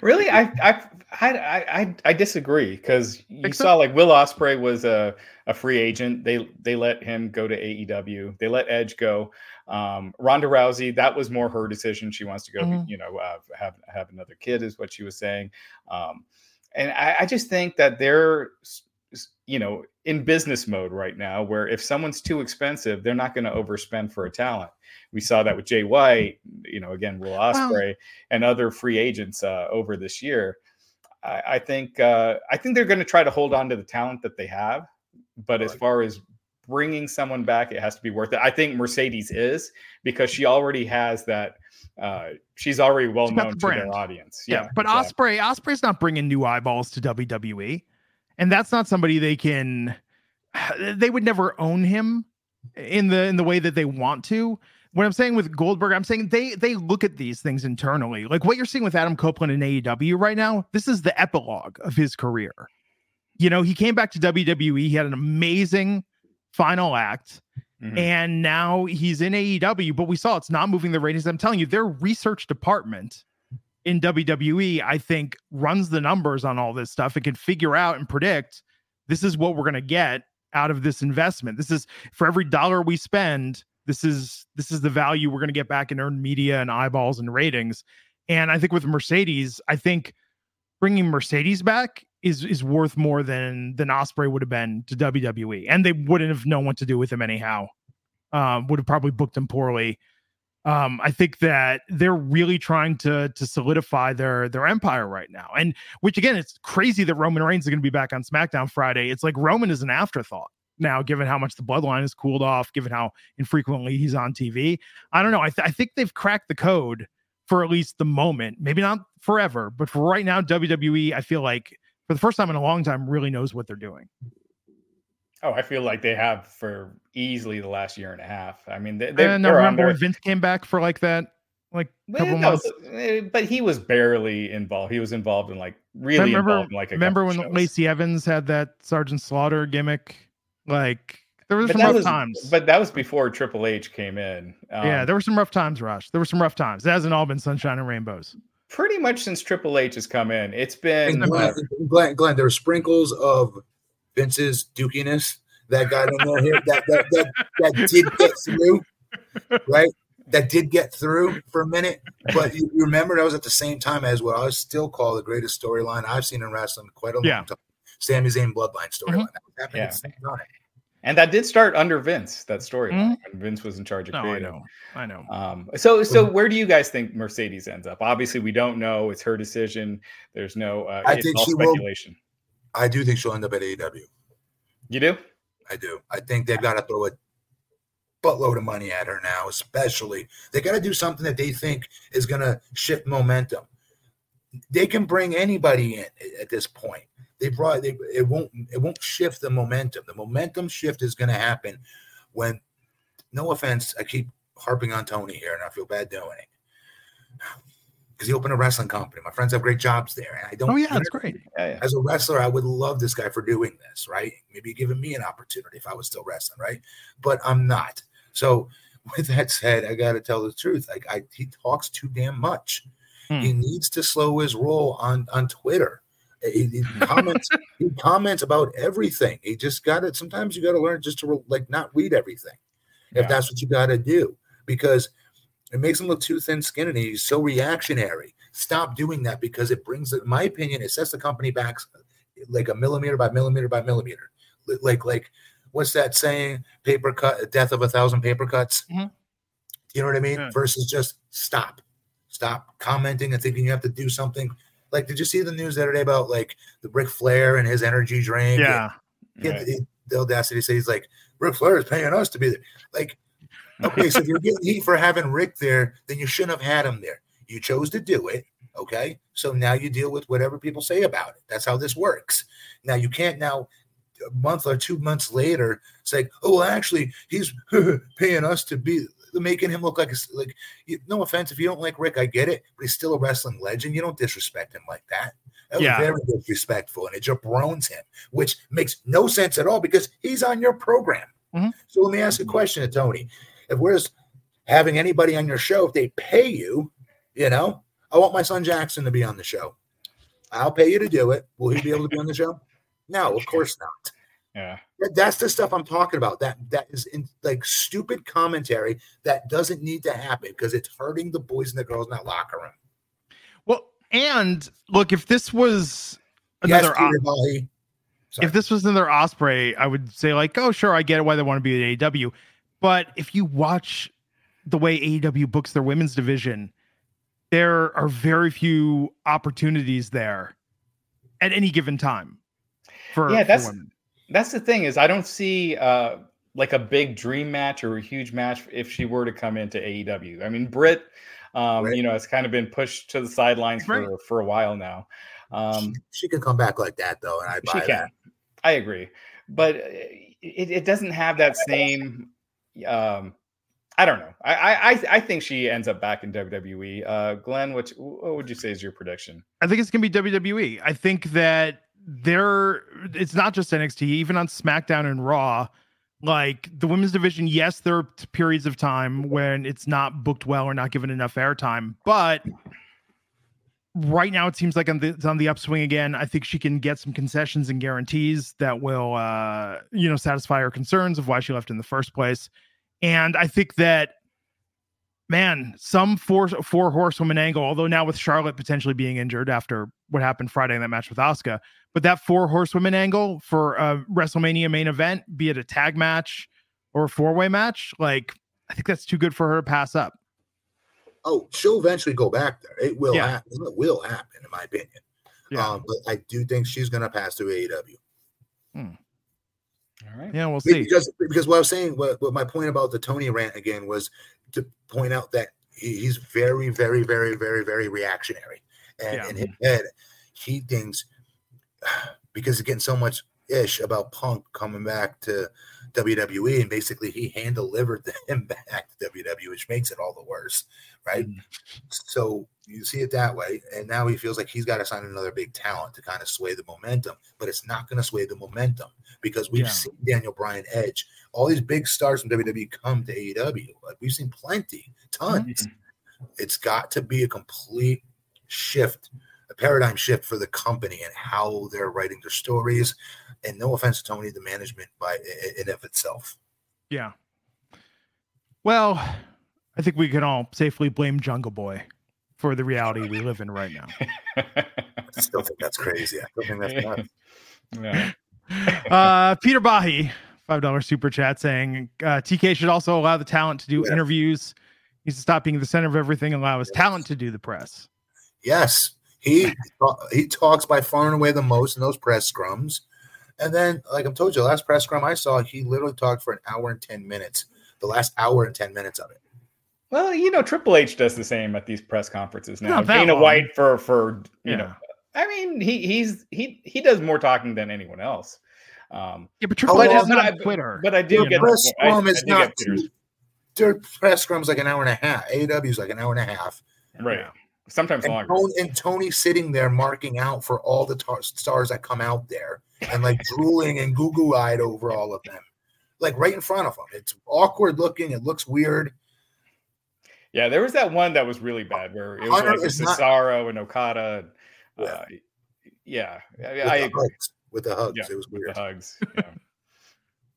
Really, I I I I, I disagree because you saw like Will Ospreay was a, a free agent. They they let him go to AEW. They let Edge go. Um, Ronda Rousey, that was more her decision. She wants to go, mm-hmm. you know, uh, have have another kid, is what she was saying. Um, and I, I just think that they're you know in business mode right now where if someone's too expensive they're not going to overspend for a talent we saw that with jay white you know again will Ospreay wow. and other free agents uh, over this year i, I think uh, i think they're going to try to hold on to the talent that they have but as far as bringing someone back it has to be worth it i think mercedes is because she already has that uh, she's already well she's known the to their audience. Yeah, yeah but exactly. Ospreay, Ospreay's not bringing new eyeballs to WWE and that's not somebody they can they would never own him in the in the way that they want to. What i'm saying with goldberg i'm saying they they look at these things internally. Like what you're seeing with adam copeland in aew right now this is the epilogue of his career. You know he came back to wwe he had an amazing final act mm-hmm. and now he's in aew but we saw it's not moving the ratings. I'm telling you their research department in WWE, I think runs the numbers on all this stuff and can figure out and predict this is what we're going to get out of this investment. This is for every dollar we spend, this is this is the value we're going to get back in earned media and eyeballs and ratings. And I think with Mercedes, I think bringing Mercedes back is is worth more than than Ospreay would have been to WWE, and they wouldn't have known what to do with him anyhow. Um, would have probably booked him poorly um, I think that they're really trying to to solidify their their empire right now. And which again, it's crazy that Roman Reigns is going to be back on SmackDown Friday. It's like Roman is an afterthought now, given how much the bloodline has cooled off, given how infrequently he's on TV. I don't know. I, th- I think they've cracked the code for at least the moment. Maybe not forever, but for right now, WWE, I feel like for the first time in a long time, really knows what they're doing. Oh, I feel like they have for easily the last year and a half. I mean, they, they no, remember when Vince came back for like that, like couple well, months. Eh, but he was barely involved. He was involved in like really remember, involved in like remember when shows. Lacey Evans had that Sergeant Slaughter gimmick? Like there was but some rough was, times. But that was before Triple H came in. Um, yeah, there were some rough times, Rush. There were some rough times. It hasn't all been sunshine and rainbows. Pretty much since Triple H has come in, it's been. Glenn, Glenn, Glenn, there were sprinkles of Vince's dukiness that got in there that, that, that, that did get through, right? That did get through for a minute. But you, you remember that was at the same time as what I still call the greatest storyline I've seen in wrestling quite a long yeah. time. Sami Zayn bloodline storyline. Mm-hmm. Yeah. And that did start under Vince, that story. Mm-hmm. Vince was in charge of no, creative. I know. I know. Um, so so where do you guys think Mercedes ends up? Obviously, we don't know. It's her decision. There's no uh, I think she speculation. Will, I do think she'll end up at AEW. You do? I do. I think they've got to throw a buttload of money at her now, especially. They got to do something that they think is going to shift momentum. They can bring anybody in at this point. They brought they, it won't it won't shift the momentum. The momentum shift is going to happen when no offense, I keep harping on Tony here and I feel bad doing it. Because he opened a wrestling company. My friends have great jobs there. And I don't Oh yeah, that's great. As a wrestler, I would love this guy for doing this, right? Maybe giving me an opportunity if I was still wrestling, right? But I'm not. So with that said, I got to tell the truth. Like I, he talks too damn much. Hmm. He needs to slow his roll on on Twitter. He, he comments. he comments about everything. He just got it. Sometimes you got to learn just to like not read everything, if Yeah. that's what you got to do, because it makes him look too thin-skinned and he's so reactionary. Stop doing that because it brings, in my opinion, it sets the company back like a millimeter by millimeter by millimeter. Like, like, what's that saying? Paper cut, death of a thousand paper cuts. Mhm. You know what I mean? Yeah. Versus just stop, stop commenting and thinking you have to do something. Like, did you see the news the other day about like the Ric Flair and his energy drink? Yeah. He had Right. the, the audacity to say he's like Ric Flair is paying us to be there. Like, okay, so if you're getting heat for having Ric there, then you shouldn't have had him there. You chose to do it. Okay, so now you deal with whatever people say about it. That's how this works. Now you can't now a month or two months later say, oh, well, actually, he's paying us to be making him look like a, like. You, no offense, if you don't like Ric, I get it, but he's still a wrestling legend. You don't disrespect him like that. That was Yeah. very disrespectful, and it jabrones him, which makes no sense at all because he's on your program. Mhm. So let me ask a question to Tony: If we're having anybody on your show, if they pay you, you know, I want my son Jackson to be on the show. I'll pay you to do it. Will he be able to be on the show? No, of course not. Yeah. That's the stuff I'm talking about. That that is in like stupid commentary that doesn't need to happen because it's hurting the boys and the girls in that locker room. Well, and look, if this was Yes, another Bayley. If this was another Ospreay, I would say like, oh sure, I get it why they want to be at AEW. But if you watch the way AEW books their women's division, there are very few opportunities there at any given time. For Yeah, for that's- women. That's the thing is I don't see uh like a big dream match or a huge match if she were to come into AEW. I mean, Britt, um, Britt. you know, has kind of been pushed to the sidelines Right. for for a while now. Um, she can come back like that though, and I buy she can. that. I agree, but uh, it, it doesn't have that same. Um, I don't know. I, I I- think she ends up back in WWE. Uh, Glenn, what what would you say is your prediction? I think it's gonna be WWE. I think that there it's not just NXT, even on SmackDown and Raw. Like the women's division, yes, there are periods of time when it's not booked well or not given enough airtime, but right now it seems like on the, it's on the upswing again. I think she can get some concessions and guarantees that will, uh, you know, satisfy her concerns of why she left in the first place. And I think that man, some four four horsewoman angle, although now with Charlotte potentially being injured after what happened Friday in that match with Asuka, but that four horsewoman angle for a WrestleMania main event, be it a tag match or a four way match, like I think that's too good for her to pass up. Oh, she'll eventually go back there. It will Yeah. happen. It will happen, in my opinion. Yeah, Um, but I do think she's going to pass through AEW. All right. yeah, we'll see. Because because what I was saying, what, what my point about the Tony rant again was to point out that he, he's very, very, very, very, very reactionary, and Yeah. in his head, he thinks because he's getting so much ish about Punk coming back to WWE, and basically he hand delivered him back to WWE, which makes it all the worse, right? Mhm. So you see it that way, and now he feels like he's got to sign another big talent to kind of sway the momentum, but it's not going to sway the momentum because we've Yeah. seen Daniel Bryan, Edge, all these big stars from WWE come to AEW. Like we've seen plenty, tons. It's got to be a complete shift, a paradigm shift for the company and how they're writing their stories. And no offense to Tony, the management by in of itself. Yeah. Well, I think we can all safely blame Jungle Boy for the reality we live in right now. I still think that's crazy. I still think that's nuts. yeah. Uh, Peter Bahi, five dollar super chat saying uh, TK should also allow the talent to do Yeah. interviews. He needs to stop being the center of everything. Allow his talent to do the press. Yes, he he talks by far and away the most in those press scrums. And then, like I told you, the last press scrum I saw, he literally talked for an hour and ten minutes the last hour and 10 minutes of it. Well, you know, Triple H does the same at these press conferences now. Not that Dana long. White for for you Yeah. know, I mean, he he's he he does more talking than anyone else. Um, Yeah, but Triple Oh, H is not I- on Twitter. but I do get press the, I, scrum I is do not Peter's- too, their press scrum's like an hour and a half. AEW is like an hour and a half. right. Yeah. Sometimes And, longer. Tony, and Tony sitting there marking out for all the tar- stars that come out there and like drooling and goo goo eyed over all of them, like right in front of him. It's awkward looking. It looks weird. Yeah, there was that one that was really bad where it was Hunter like is not- Cesaro and Okada. Yeah. Uh, yeah, I, With I the agree hugs. With the hugs. Yeah, it was with weird. the hugs. Yeah.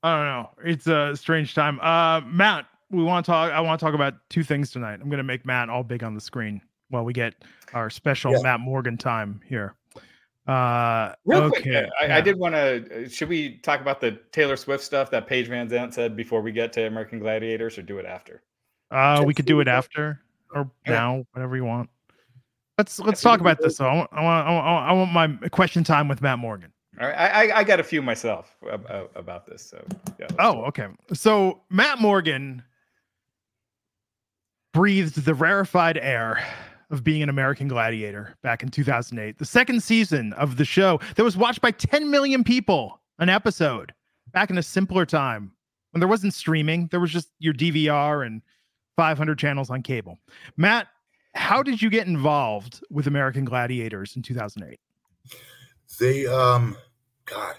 I don't know. It's a strange time. Uh, Matt, we want to talk. I want to talk about two things tonight. I'm going to make Matt all big on the screen while we get our special Yeah. Matt Morgan time here. Uh, Real okay. quick, I, yeah. I did want to. Should we talk about the Taylor Swift stuff that Paige VanZant said before we get to American Gladiators, or do it after? Uh, we could do it after or now, whatever you want. Let's let's talk about this. though. I want, I want I want my question time with Matt Morgan. All right, I, I, got a few myself ab- ab- about this. So yeah. Oh, okay. So Matt Morgan breathed the rarefied air of being an American Gladiator back in 2008, the second season of the show that was watched by 10 million people an episode back in a simpler time when there wasn't streaming, there was just your DVR and 500 channels on cable. Matt, how did you get involved with American Gladiators in 2008? They um God,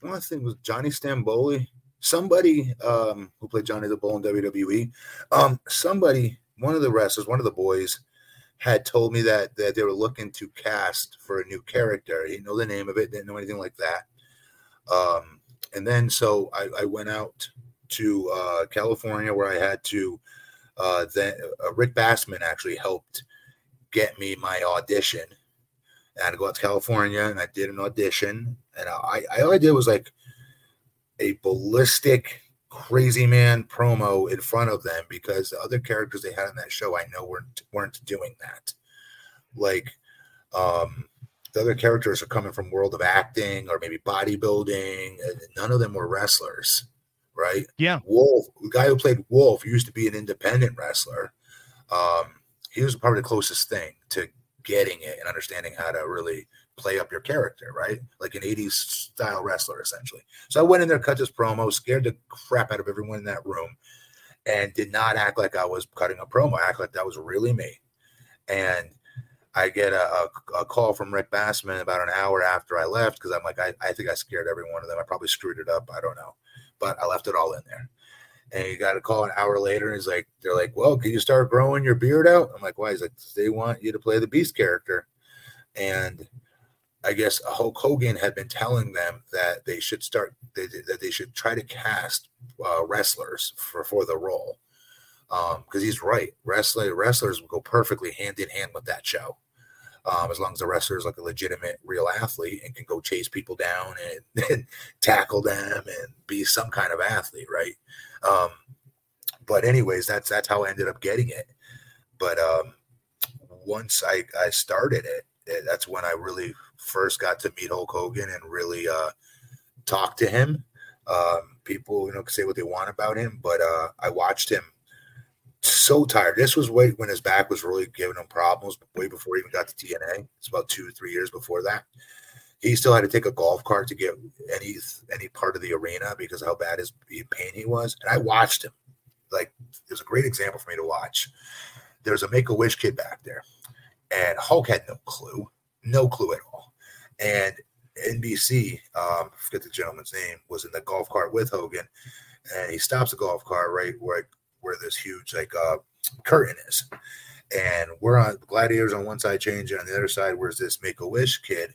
one thing was Johnny Stamboli. Somebody um who played Johnny the Bull in WWE. Um, somebody, one of the wrestlers, one of the boys, had told me that that they were looking to cast for a new character. He didn't know the name of it, didn't know anything like that. Um, and then so I, I went out to uh, California where I had to. Uh, then uh, Rick Bassman actually helped get me my audition. I had to go out to California and I did an audition. And I, I all I did was like a ballistic, crazy man promo in front of them because the other characters they had in that show I know weren't weren't doing that. Like, um, the other characters are coming from world of acting or maybe bodybuilding. And none of them were wrestlers, right? Yeah. Wolf, the guy who played Wolf, used to be an independent wrestler. Um, he was probably the closest thing to getting it and understanding how to really play up your character, right? Like an 80s style wrestler, essentially. So I went in there, cut this promo, scared the crap out of everyone in that room, and did not act like I was cutting a promo. I act like that was really me. And I get a, a, a call from Rick Bassman about an hour after I left because I'm like, I, I think I scared every one of them. I probably screwed it up. I don't know. But I left it all in there. And he got a call an hour later and he's like, they're like, well, can you start growing your beard out? I'm like, why? He's like, they want you to play the beast character. And I guess Hulk Hogan had been telling them that they should start, that they should try to cast uh, wrestlers for, for the role. Because he's right. Wrestler, wrestlers will go perfectly hand in hand with that show. Um, as long as the wrestler is like a legitimate real athlete and can go chase people down and, and tackle them and be some kind of athlete, right? Um, but anyways, that's that's how I ended up getting it. But um, once I I started it, eh, that's when I really first got to meet Hulk Hogan and really uh, talk to him. Um, people, you know, say what they want about him, but uh, I watched him so tired. This was way when his back was really giving him problems, way before he even got to TNA. It's about two, three years before that. He still had to take a golf cart to get any any part of the arena because how bad his pain he was. And I watched him. Like it was a great example for me to watch. There's a Make a Wish kid back there, and Hulk had no clue, no clue at all. And NBC, um, forget the gentleman's name, was in the golf cart with Hogan, and he stops the golf cart right where where this huge like uh curtain is. And we're on gladiators on one side changing, on the other side where's this Make a Wish kid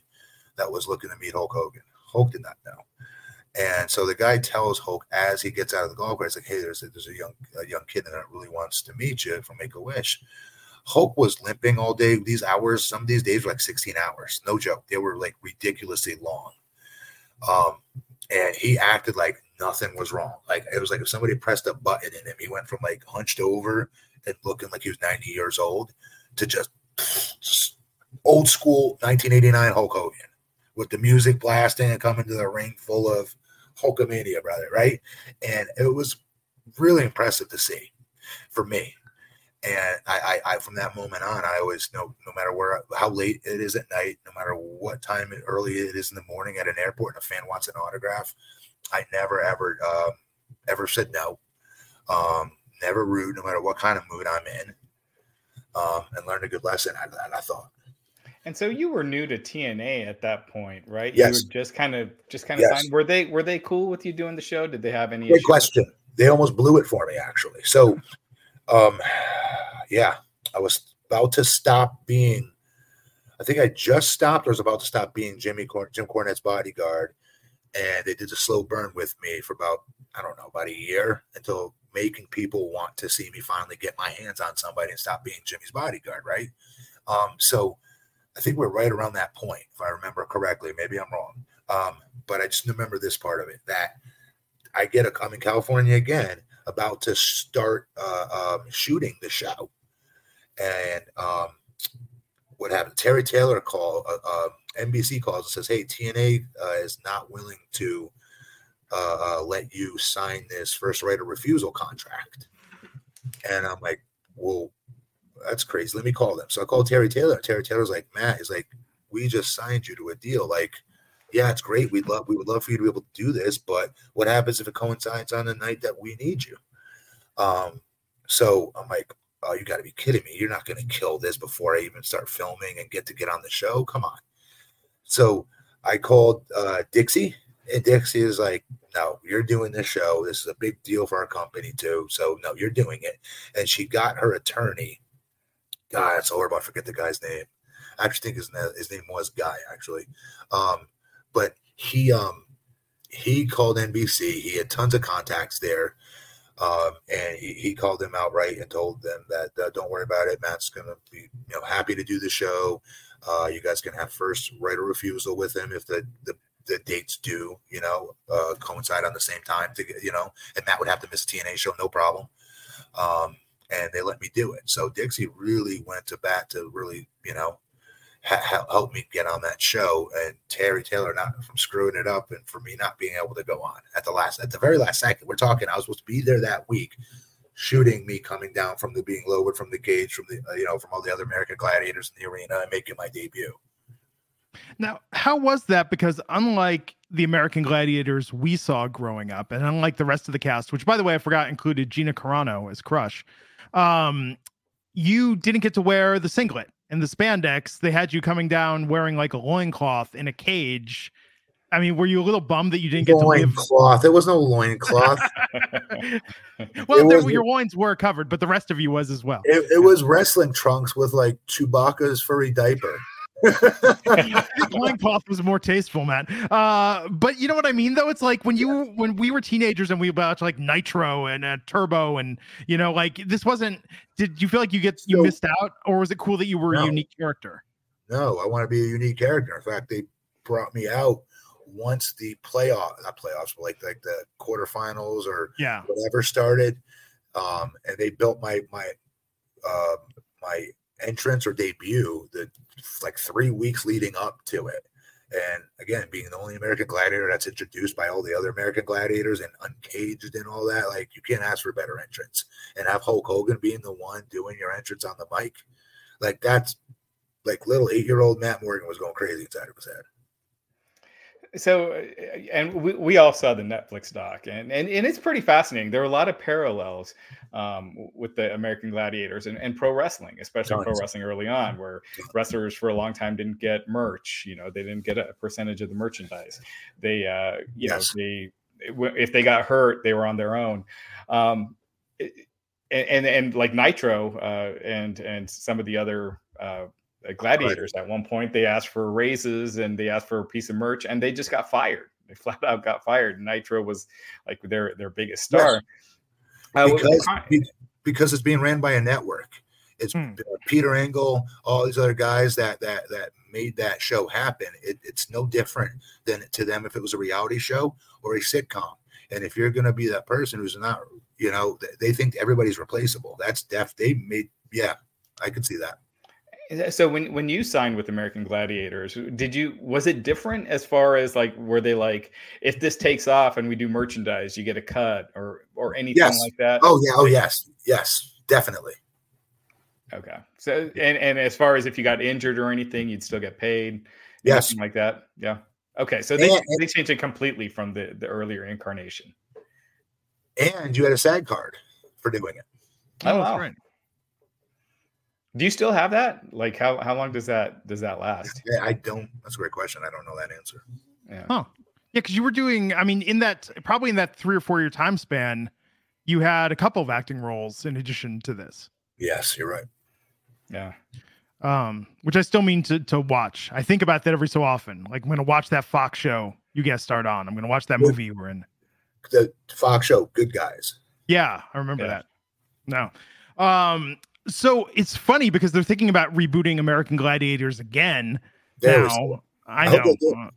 that was looking to meet Hulk Hogan. Hulk did not know. And so the guy tells Hulk as he gets out of the golf he's like, "Hey, there's a, there's a young a young kid that really wants to meet you from Make a Wish." Hulk was limping all day. These hours, some of these days were like 16 hours. No joke. They were like ridiculously long. Um, and he acted like nothing was wrong. Like it was like if somebody pressed a button in him, he went from like hunched over and looking like he was 90 years old to just, old school 1989 Hulk Hogan with the music blasting and coming to the ring full of Hulkamania, brother, right? And it was really impressive to see for me. And I, I, I, from that moment on, I always know, no matter where, how late it is at night, no matter what time early it is in the morning at an airport, and a fan wants an autograph, I never ever, uh, ever said no. Um, never rude, no matter what kind of mood I'm in, um, and learned a good lesson out of that. I thought. And so you were new to TNA at that point, right? Yes. You were just kind of, just kind of. Yes. Were they were they cool with you doing the show? Did they have any? Good issues? question. They almost blew it for me, actually. So, um, yeah, I was about to stop being. I think I just stopped or was about to stop being Jimmy Cor- Jim Cornette's bodyguard, and they did a slow burn with me for about I don't know about a year until making people want to see me finally get my hands on somebody and stop being Jimmy's bodyguard, right? Um, so I think we're right around that point, if I remember correctly. Maybe I'm wrong, um, but I just remember this part of it that I get a I'm in California again, about to start uh, um, shooting the show, and um, what happened? Terry Taylor call uh, uh, NBC calls and says, "Hey, TNA uh, is not willing to uh, uh, let you sign this first right of refusal contract," and I'm like, "Well, that's crazy. Let me call them." So I called Terry Taylor. Terry Taylor's like, "Matt, he's like, we just signed you to a deal. Like, yeah, it's great. We'd love we would love for you to be able to do this, but what happens if it coincides on the night that we need you?" Um, so I'm like, oh, you got to be kidding me. You're not going to kill this before I even start filming and get to get on the show. Come on. So I called uh, Dixie, and Dixie is like, no, you're doing this show. This is a big deal for our company, too. So, no, you're doing it. And she got her attorney. God, it's horrible. I forget the guy's name. I actually think his, na- his name was Guy, actually. Um, but he um he called NBC. He had tons of contacts there. Um, and he, he called them outright and told them that uh, don't worry about it. Matt's gonna be you know happy to do the show. Uh, you guys can have first right of refusal with him if the the, the dates do you know uh, coincide on the same time to get you know. And Matt would have to miss TNA show, no problem. Um, and they let me do it. So Dixie really went to bat to really you know ha- help me get on that show and Terry Taylor not from screwing it up and for me not being able to go on at the last at the very last second. We're talking I was supposed to be there that week shooting me coming down from the being lowered from the cage from the uh, you know from all the other American gladiators in the arena and making my debut. Now, how was that? Because unlike the American Gladiators we saw growing up, and unlike the rest of the cast, which by the way I forgot included Gina Carano as Crush, um, you didn't get to wear the singlet and the spandex. They had you coming down wearing like a loincloth in a cage. I mean, were you a little bummed that you didn't get to live? Loincloth. There was no loincloth. well, there, was- your loins were covered, but the rest of you was as well. it, it was wrestling trunks with like Chewbacca's furry diaper. loincloth was more tasteful, man. Uh, but you know what I mean, though. It's like when you when we were teenagers and we watched like Nitro and uh, Turbo, and you know, like this wasn't. Did you feel like you get you So- missed out, or was it cool that you were a unique character? No, I want to be a unique character. In fact, they brought me out once the playoff, not playoffs, but like like the quarterfinals or Yeah. whatever started. Um, and they built my my uh, my entrance or debut the like three weeks leading up to it. And again, being the only American gladiator that's introduced by all the other American gladiators and uncaged and all that, like you can't ask for a better entrance. And have Hulk Hogan being the one doing your entrance on the mic, like that's like little eight year old Matt Morgan was going crazy inside of his head. So, uh, and we, we all saw the Netflix doc, and, and and it's pretty fascinating. There are a lot of parallels um, with the American Gladiators and, and pro wrestling, especially pro wrestling early on, where wrestlers for a long time didn't get merch. You know, they didn't get a percentage of the merchandise. They, uh, you Yes. know, they if they got hurt, they were on their own. Um, and, and and like Nitro uh, and and some of the other uh, gladiators at one point they asked for raises and they asked for a piece of merch and they just got fired. They flat out got fired. Nitro was like their their biggest star. Uh, because be- because it's being ran by a network. It's Hmm. Peter Engel, all these other guys that that that made that show happen. It, it's no different than to them if it was a reality show or a sitcom. And if you're going to be that person who's not, you know, they think everybody's replaceable. That's def. They made, yeah, I could see that. Uh, so when when you signed with American Gladiators, did you was it different as far as like were they like if this takes off and we do merchandise, you get a cut or or anything Yes. like that? Oh yeah. Oh yes. Yes. Definitely. Okay. So and and as far as if you got injured or anything, you'd still get paid. Yes. Anything like that. Yeah. Okay. So they And- they changed it completely from the the earlier incarnation. And you had a SAG card for doing it. Oh, oh that's wow. right. Do you still have that? Like how how long does that does that last? Yeah, I don't. That's a great question. I don't know that answer. Yeah. Huh. Yeah, because you were doing, I mean, in that probably in that three or four year time span, you had a couple of acting roles in addition to this. Yes, you're right. Yeah. Um, which I still mean to to watch. I think about that every so often. Like I'm gonna watch that Fox show you guys start on. I'm gonna watch that movie you were in. The Fox show, Good Guys. Yeah, I remember Yeah. that. No. Um, so it's funny because they're thinking about rebooting American Gladiators again Very now. I I know. Uh,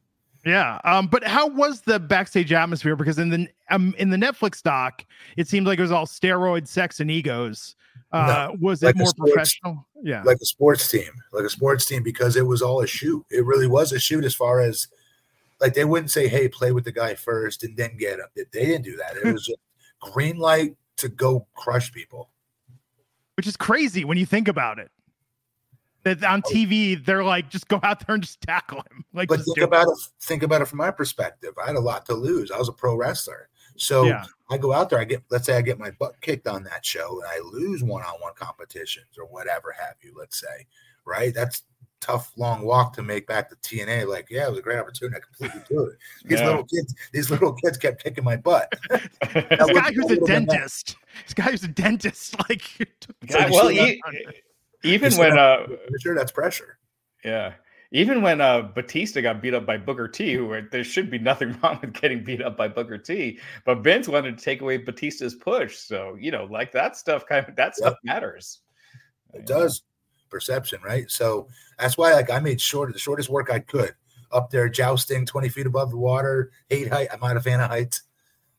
yeah. Um, but how was the backstage atmosphere? Because in the um in the Netflix doc, it seemed like it was all steroid, sex, and egos. Uh, was like it more sports- professional? Yeah. like a sports team, like a sports team, because it was all a shoot. It really was a shoot as far as like they wouldn't say, "Hey, play with the guy first and then get him." They they didn't do that. It was just green light to go crush people. Which is crazy when you think about it. That on TV, they're like, just go out there and just tackle him. Like, But think do it. about it. Think about it from my perspective. I had a lot to lose. I was a pro wrestler, so Yeah. I go out there. I get, let's say, I get my butt kicked on that show, and I lose one-on-one competitions or whatever have you. Let's say, right? That's tough, long walk to make back to TNA. Like, yeah, it was a great opportunity. I completely blew it. These Yeah. little kids, these little kids kept kicking my butt. this guy who's a older than that. dentist. This guy who's a dentist. Like, Yeah, well, see e- even when said- uh Sure, that's pressure. yeah, even when uh Batista got beat up by Booker T, who were- there should be nothing wrong with getting beat up by Booker T, but Vince wanted to take away Batista's push, so you know, like that stuff kind of that stuff matters. It does perception, right? So that's why, like, I made short the shortest work I could up there jousting, twenty feet above the water, eight height. I'm not a fan of heights,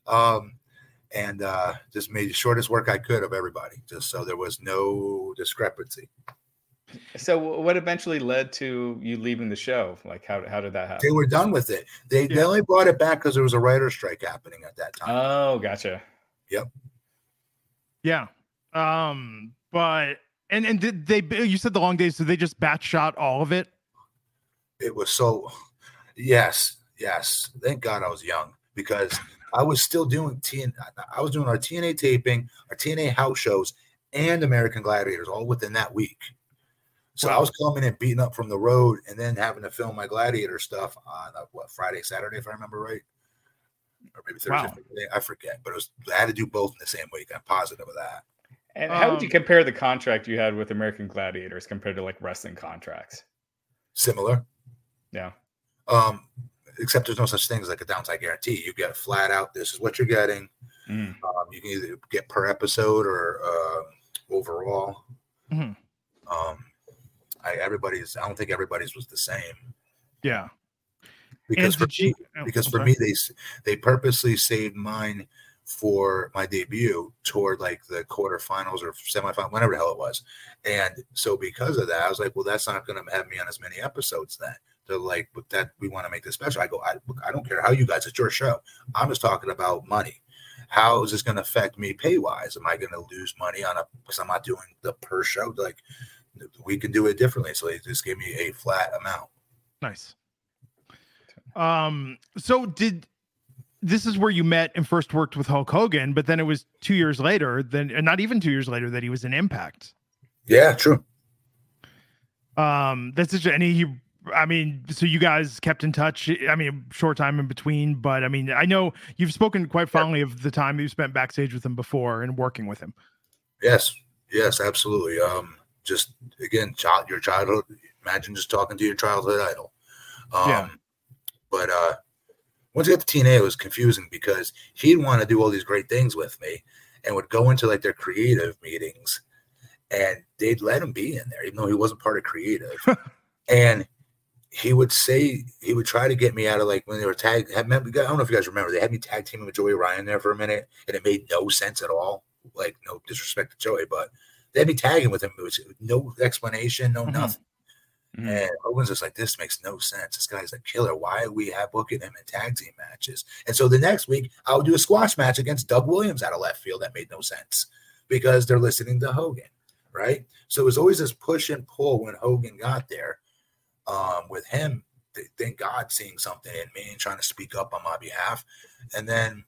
um, and uh, just made the shortest work I could of everybody, just so there was no discrepancy. So what eventually led to you leaving the show? Like how how did that happen? They were done with it. They they only brought it back because there was a writer strike happening at that time. Oh, gotcha. Yep. Yeah. Um, but and and did they? You said the long days. Did they just batch shot all of it? it was so yes yes thank god i was young because i was still doing tn i was doing our tna taping our tna house shows and american gladiators all within that week so i was coming and beating up from the road and then having to film my gladiator stuff on uh, what friday saturday if i remember right or maybe thursday Wow. I forget but it was i had to do both in the same week i'm positive of that And how would you Um, compare the contract you had with American Gladiators compared to like wrestling contracts? similar Yeah. um except there's no such thing as like a downside guarantee you get flat out this is what you're getting Mm. Um, you can either get per episode or uh, overall. Mhm. Um, I, everybody's. I don't think everybody's was the same Yeah. because and for did you? me, oh, because for me they they purposely saved mine for my debut toward like the quarterfinals or semifinal, whatever the hell it was. And so because of that, I was like, well, that's not going to have me on as many episodes then. They're like, but that we want to make this special. I go, I, I don't care how you guys, it's your show. I'm just talking about money. How is this going to affect me pay wise? Am I going to lose money on a because I'm not doing the per show? Like we can do it differently. So they just gave me a flat amount. Nice. Um, so did this is where you met and first worked with Hulk Hogan, but then it was two years later, then not even two years later that he was in Impact. Yeah, true. Um, that's such a, and he I mean, so you guys kept in touch. I mean, short time in between, but I mean, I know you've spoken quite fondly of the time you spent backstage with him before and working with him. Yes, yes, absolutely. Um, just again, child, your childhood. Imagine just talking to your childhood idol. Um, Yeah. But uh, once I got to TNA, it was confusing because he'd want to do all these great things with me, and would go into like their creative meetings, and they'd let him be in there, even though he wasn't part of creative. and he would say he would try to get me out of like when they were tag. I don't know if you guys remember, they had me tag teaming with Joey Ryan there for a minute, and it made no sense at all. Like no disrespect to Joey, but they'd be tagging with him, It was no explanation, no Mhm. nothing. Mhm. And Hogan's just like, this makes no sense. This guy's a killer. Why are we have booking him in tag team matches? And so the next week, I would do a squash match against Doug Williams out of left field. That made no sense because they're listening to Hogan, right? So it was always this push and pull when Hogan got there. Um, with him, thank God seeing something in me and trying to speak up on my behalf. And then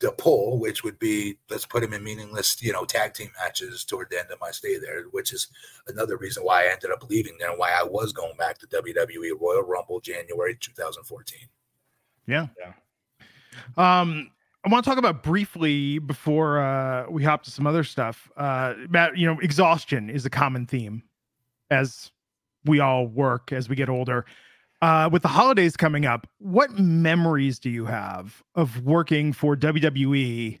the pull, which would be let's put him in meaningless, you know, tag team matches toward the end of my stay there, which is another reason why I ended up leaving there and why I was going back to WWE Royal Rumble January 2014. Yeah. Yeah. Um, I want to talk about briefly before uh, we hop to some other stuff. Uh, Matt, you know, exhaustion is a common theme as we all work as we get older. Uh, with the holidays coming up, what memories do you have of working for WWE,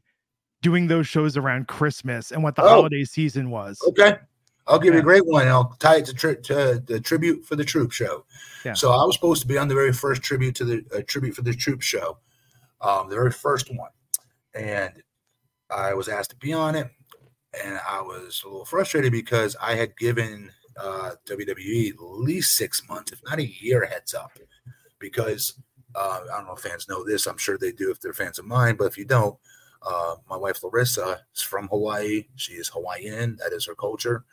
doing those shows around Christmas, and what the Oh. holiday season was? Okay. I'll give you a great one. I'll tie it to, tri- to the tribute for the troop show. Yeah. So I was supposed to be on the very first tribute to the uh, tribute for the troop show, um, the very first one, and I was asked to be on it, and I was a little frustrated because I had given uh, WWE at least six months, if not a year, heads up, because uh, I don't know if fans know this. I'm sure they do if they're fans of mine, but if you don't, uh, my wife Larissa is from Hawaii. She is Hawaiian. That is her culture.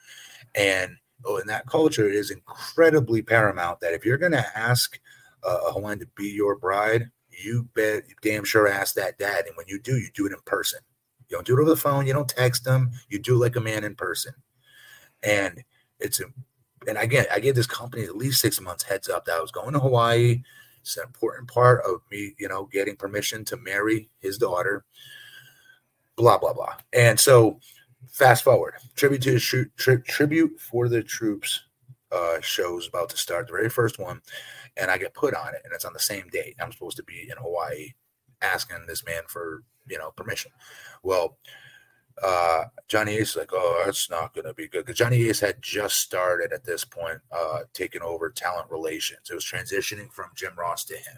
And oh, in that culture, it is incredibly paramount that if you're going to ask a Hawaiian to be your bride, you bet you damn sure ask that dad. And when you do, you do it in person. You don't do it over the phone. You don't text them. You do it like a man in person. And it's and again, I gave this company at least six months heads up that I was going to Hawaii. It's an important part of me, you know, getting permission to marry his daughter. Blah blah blah. And so, fast forward, tribute to the tri- tribute for the troops uh, show is about to start, the very first one, and I get put on it, and it's on the same date. I'm supposed to be in Hawaii, asking this man for you know permission. Well, uh, Johnny Ace is like, oh, that's not going to be good because Johnny Ace had just started at this point, uh, taking over talent relations. It was transitioning from Jim Ross to him,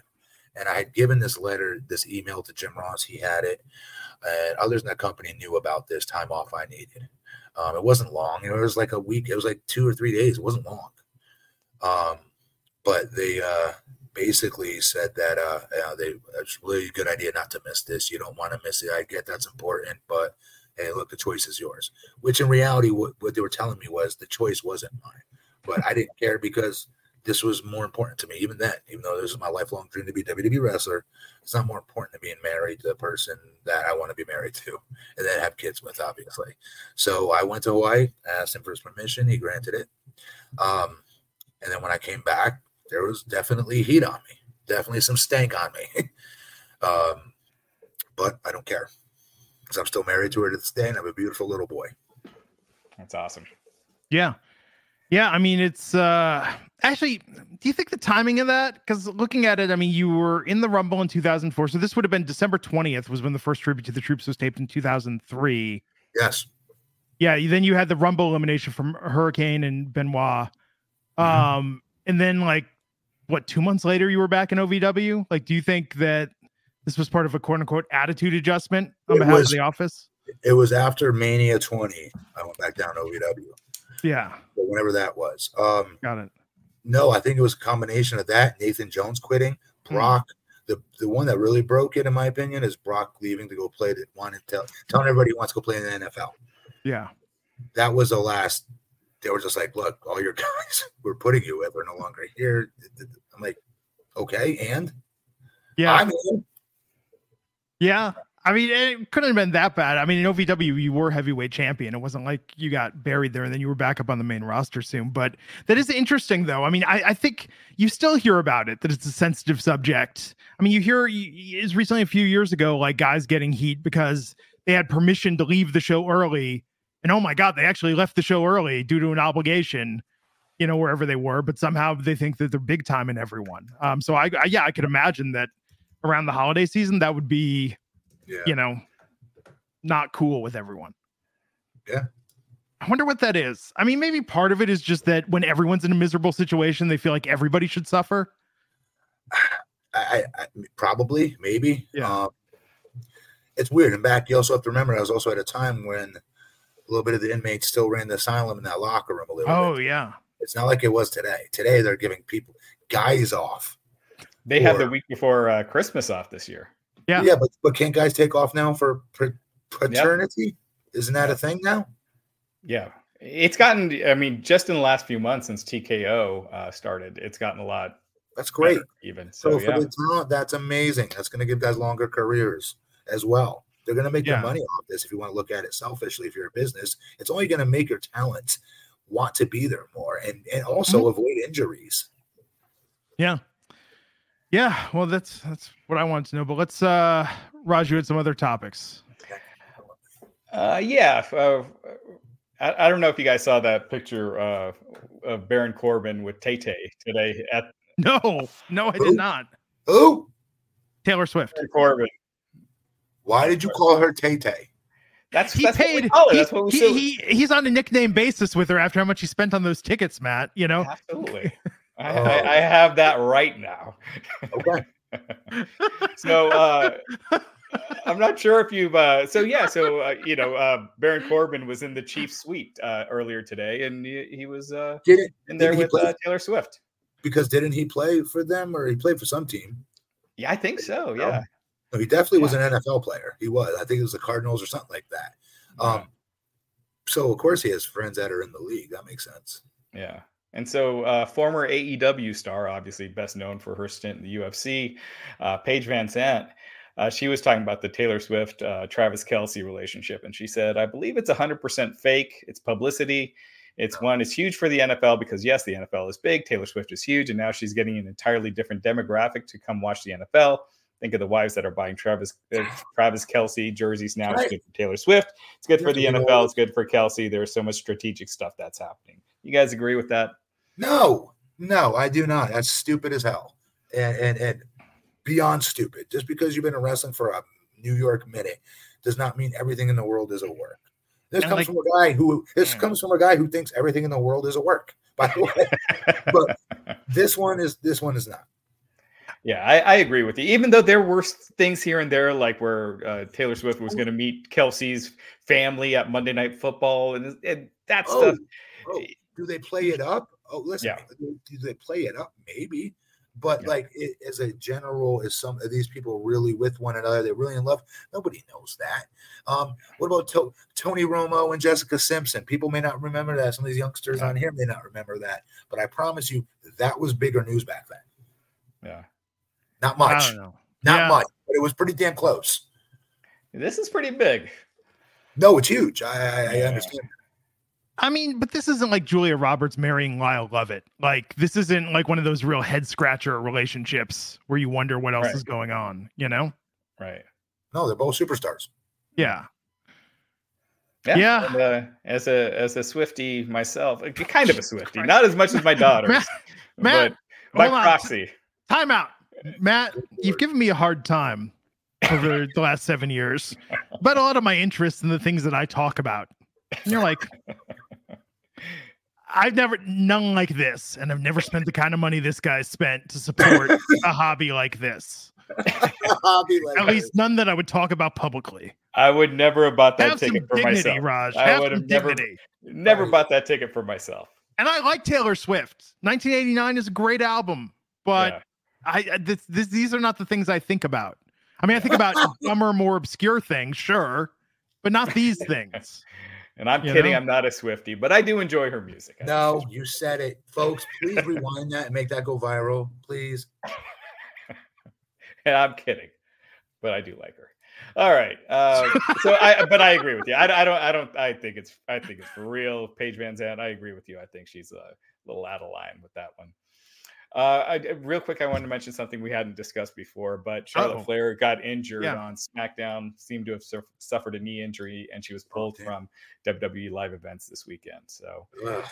and I had given this letter, this email to Jim Ross. He had it, and others in that company knew about this time off I needed. Um, it wasn't long, you know, it was like a week. It was like two or three days. It wasn't long. Um, but they uh, basically said that uh, yeah, they it's really a good idea not to miss this. You don't want to miss it. I get that's important, but hey, look, the choice is yours. Which in reality, what, what they were telling me was the choice wasn't mine. But I didn't care because this was more important to me. Even then, even though this is my lifelong dream to be a WWE wrestler, it's not more important than being married to the person that I want to be married to and then have kids with, obviously. So I went to Hawaii, asked him for his permission. He granted it. Um, and then when I came back, there was definitely heat on me, definitely some stank on me. um, but I don't care because I'm still married to her to this day and I have a beautiful little boy. That's awesome. Yeah. Yeah, I mean it's uh actually do you think the timing of that cuz looking at it I mean you were in the Rumble in 2004 so this would have been December 20th was when the first tribute to the troops was taped in 2003. Yes. Yeah, then you had the Rumble elimination from Hurricane and Benoit. Mhm. Um and then like what 2 months later you were back in OVW? Like do you think that this was part of a quote unquote attitude adjustment on It behalf was- of the office? It was after Mania 20. I went back down to OVW, Yeah, but whenever that was. Um, got it. no, I think it was a combination of that, Nathan Jones quitting, Hmm. Brock. The, the one that really broke it, in my opinion, is Brock leaving to go play the one and tell, telling everybody he wants to go play in the NFL. Yeah. that was the last. They were just like, "Look, all your guys we're putting you with are no longer here." I'm like, "Okay, and Yeah. I'm in." Yeah. I mean, it couldn't have been that bad. I mean, in OVW, you were heavyweight champion. It wasn't like you got buried there and then you were back up on the main roster soon. But that is interesting, though. I mean, I, I think you still hear about it, that it's a sensitive subject. I mean, you hear is recently a few years ago, like guys getting heat because they had permission to leave the show early. And oh my God, they actually left the show early due to an obligation, you know, wherever they were. But somehow they think that they're big time in everyone. Um, so I, I yeah, I could imagine that around the holiday season, that would be Yeah, you know, not cool with everyone. Yeah. I wonder what that is. I mean, maybe part of it is just that when everyone's in a miserable situation, they feel like everybody should suffer. I, I, I probably maybe. Yeah. Um, it's weird. And back, you also have to remember, I was also at a time when a little bit of the inmates still ran the asylum in that locker room a little Oh bit. yeah. It's not like it was today. Today they're giving people guys off. They had the week before uh, Christmas off this year. Yeah. Yeah, but but can't guys take off now for pa- paternity? Isn't that a thing now? Yeah. It's gotten, I mean, just in the last few months since TKO uh, started, it's gotten a lot That's great. even. So, So, for yeah. the talent, that's amazing. That's going to give guys longer careers as well. They're going to make Yeah. their money off this. If you want to look at it selfishly, if you're a business, it's only going to make your talent want to be there more and and also Mm-hmm. avoid injuries. Yeah. Yeah. Well, that's that's what I wanted to know. But let's uh Raj, you had some other topics. Uh, yeah. Uh, I, I don't know if you guys saw that picture uh, of Baron Corbin with Tay Tay today at No, no, I Who? did not. Who? Taylor Swift. Baron Corbin. Why did you call her Tay Tay? That's, He that's what we paid. call it. he, That's what we he, say. he- he's on a nickname basis with her after how much he spent on those tickets, Matt. You know. Absolutely. I, Oh. I, I have that right now. Okay. so uh, I'm not sure if you've. Uh, so yeah, so uh, you know, uh, Baron Corbin was in the Chiefs suite uh, earlier today, and he, he was uh, Didn't in there Did he with uh, Taylor Swift. because didn't he play for them or he played for some team? Yeah, I think so. Yeah, No, he definitely was an NFL player. He was. I think it was the Cardinals or something like that. Um, so of course he has friends that are in the league. That makes sense. Yeah. And so, uh, former AEW star, obviously best known for her stint in the UFC, uh, Paige VanZant, uh, she was talking about the Taylor Swift uh, Travis Kelce relationship. And she said, I believe it's 100% fake. It's publicity. It's one, it's huge for the NFL because, yes, the NFL is big. Taylor Swift is huge. And now she's getting an entirely different demographic to come watch the NFL. Think of the wives that are buying Travis uh, Travis Kelce jerseys now. It's good for Taylor Swift. It's good for the Yeah, you know- NFL. It's good for Kelce. There's so much strategic stuff that's happening. You guys agree with that? No, no, I do not. That's stupid as hell, and and, and beyond stupid. Just because you've been in wrestling for a New York minute does not mean everything in the world is a work. This And comes like- from a guy who this comes from a guy who thinks everything in the world is a work. By the way, but this one is this one is not. Yeah, I, I agree with you. Even though there were things here and there, like where uh, Taylor Swift was going to meet Kelce's family at Monday Night Football, and, and that Oh, stuff. oh, do they play it up? Oh, listen, Yeah. do they play it up? Maybe, but Yeah. like it, as a general, is some of these people really with one another? They're really in love. Nobody knows that. Um, what about to- Tony Romo and Jessica Simpson? People may not remember that. Some of these youngsters on here may not remember that, but I promise you, that was bigger news back then. Yeah, Not much, not Yeah. much, but it was pretty damn close. this is pretty big. No, it's huge. I, I, I Yeah. understand. I mean, but this isn't like Julia Roberts marrying Lyle Lovett. Like this isn't like one of those real head scratcher relationships where you wonder what else Right. is going on. You know? Right. No, they're both superstars. Yeah. Yeah. Yeah. And, uh, as a as a Swifty myself, uh, kind of a Swifty, not as much as my daughters, Matt, Matt, but my proxy. Time out. Matt, you've given me a hard time over the last seven years about a lot of my interests in the things that I talk about. And you're like, I've never none like this, and I've never spent the kind of money this guy spent to support a hobby like this. I'll like, At least none that I would talk about publicly. I would never have bought that Have some ticket for dignity, myself. Raj. I Have would some have never- dignity. Never Right. bought that ticket for myself. And I like Taylor Swift. 1989 is a great album, but Yeah. I I- this, this these are not the things I think about. I mean, I think about dumber, more obscure things, sure, but not these things. And I'm You kidding. know? I'm not a Swifty, but I do enjoy her music. I No, she's- you said it, folks. Please rewind that and make that go viral, please. and I'm kidding, but I do like her. All right. Uh, so I, but I agree with you. I, I don't, I don't, I think it's, I think it's for real. Paige VanZant. I agree with you. I think she's a little out of line with that one. Uh, I, real quick, I wanted to mention something we hadn't discussed before, but Charlotte Uh-oh. Flair got injured Yeah. on SmackDown, seemed to have suf- suffered a knee injury, and she was pulled damn. from WWE live events this weekend. So Ugh.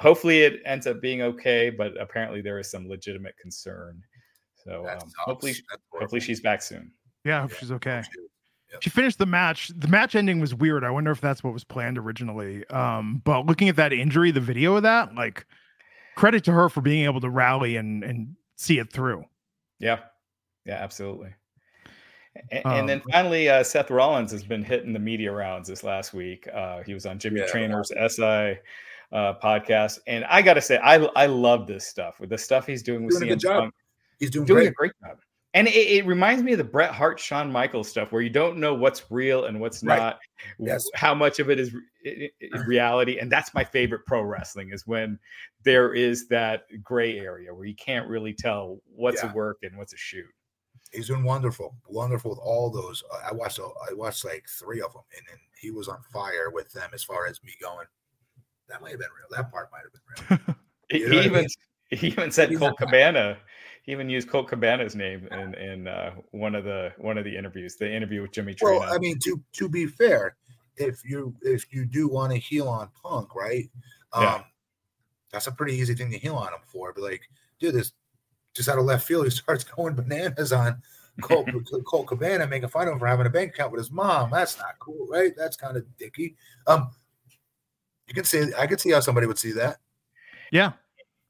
hopefully it ends up being okay, but apparently there is some legitimate concern. So um, hopefully, hopefully she's back soon. Yeah, I hope Yeah. she's okay. Yep. She finished the match. The match ending was weird. I wonder if that's what was planned originally. Um, but looking at that injury, the video of that, like credit to her for being able to rally and and see it through. Yeah. Yeah, absolutely. And, um, and then finally, uh, Seth Rollins has been hitting the media rounds this last week. Uh, he was on Jimmy yeah, Traina's SI uh, podcast, and I got to say, I I love this stuff with the stuff he's doing with doing CM Punk. He's doing, doing great. a great job. And it, it, reminds me of the Bret Hart, Shawn Michaels stuff, where you don't know what's real and what's right. not, yes. how much of it is reality. And that's my favorite pro wrestling is when there is that gray area where you can't really tell what's yeah. a work and what's a shoot. He's been wonderful, wonderful with all those. Uh, I watched, I watched like three of them, and, and he was on fire with them as far as me going. That might have been real. That part might have been real. he, he even I mean? he even said Colt Cabana he even used Colt Cabana's name in in uh, one of the one of the interviews, the interview with Jimmy. Well, I mean, to to be fair, if you if you do want to heel on Punk, right? Um, yeah. That's a pretty easy thing to heel on him for. But like, dude, this just out of left field, he starts going bananas on Colt, Colt Cabana, making fun of him for having a bank account with his mom. That's not cool, right? That's kind of dicky. Um, you can see, I could see how somebody would see that. Yeah,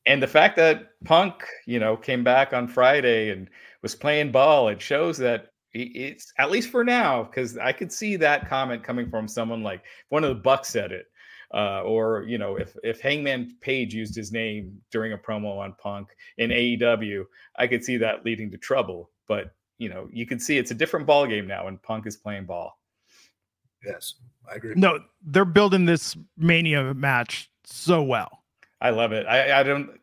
and the fact that Punk, you know, came back on Friday and was playing ball, it shows that it's at least for now, because I could see that comment coming from someone like one of the Bucks said it, uh, or you know, if if Hangman Page used his name during a promo on Punk in AEW, I could see that leading to trouble. But you know, you can see it's a different ball game now, and Punk is playing ball. Yes, I agree. No, they're building this Mania match so well. I love it. I, I don't.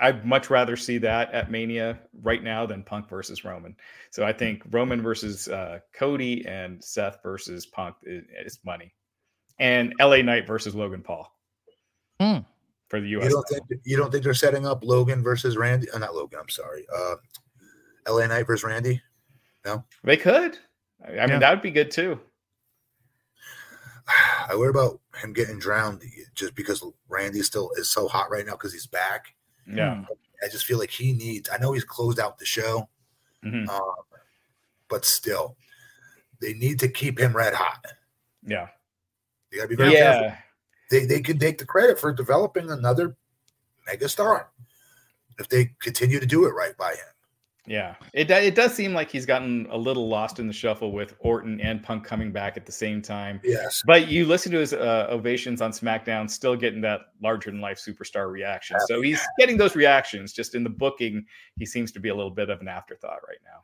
I'd much rather see that at Mania right now than Punk versus Roman. So I think Roman versus uh, Cody and Seth versus Punk is, is, money, and LA Knight versus Logan Paul hmm. for the US. You don't think you don't think they're setting up Logan versus Randy? Uh, not Logan. I'm sorry. Uh, LA Knight versus Randy. No, they could. I mean, yeah. that would be good too. I worry about him getting drowned just because Randy still is so hot right now because he's back. Yeah. I just feel like he needs, I know he's closed out the show, mm-hmm. um, but still, they need to keep him red hot. Yeah. They got to be very yeah. careful. They, they can take the credit for developing another megastar if they continue to do it right by him. Yeah, it it does seem like he's gotten a little lost in the shuffle with Orton and Punk coming back at the same time. Yes, but you listen to his uh, ovations on SmackDown, still getting that larger than life superstar reaction. So he's getting those reactions. Just in the booking, he seems to be a little bit of an afterthought right now.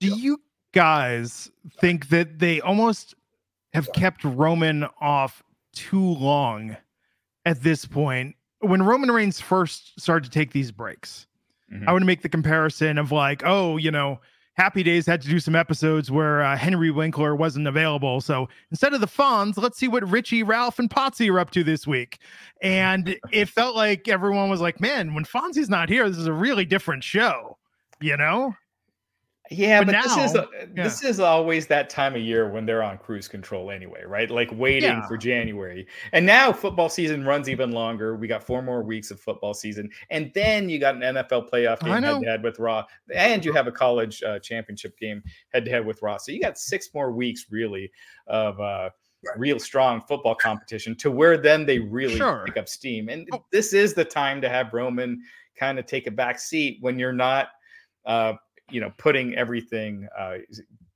Do you guys think that they almost have kept Roman off too long at this point? When Roman Reigns first started to take these breaks Mm-hmm. I want to make the comparison of like, oh, you know, Happy Days had to do some episodes where uh, Henry Winkler wasn't available. So instead of the Fonz, let's see what Richie, Ralph, and Potsy are up to this week. And it felt like everyone was like, man, when Fonzie's not here, this is a really different show, you know? Yeah, but, but now, this is yeah. this is always that time of year when they're on cruise control anyway, right? Like waiting yeah. for January. And now football season runs even longer. We got four more weeks of football season, and then you got an NFL playoff game head to head with Raw, and you have a college uh, championship game head to head with Raw. So you got six more weeks really of uh, real strong football competition to where then they really sure. pick up steam. And oh. this is the time to have Roman kind of take a back seat when you're not. Uh, you know, putting everything, uh,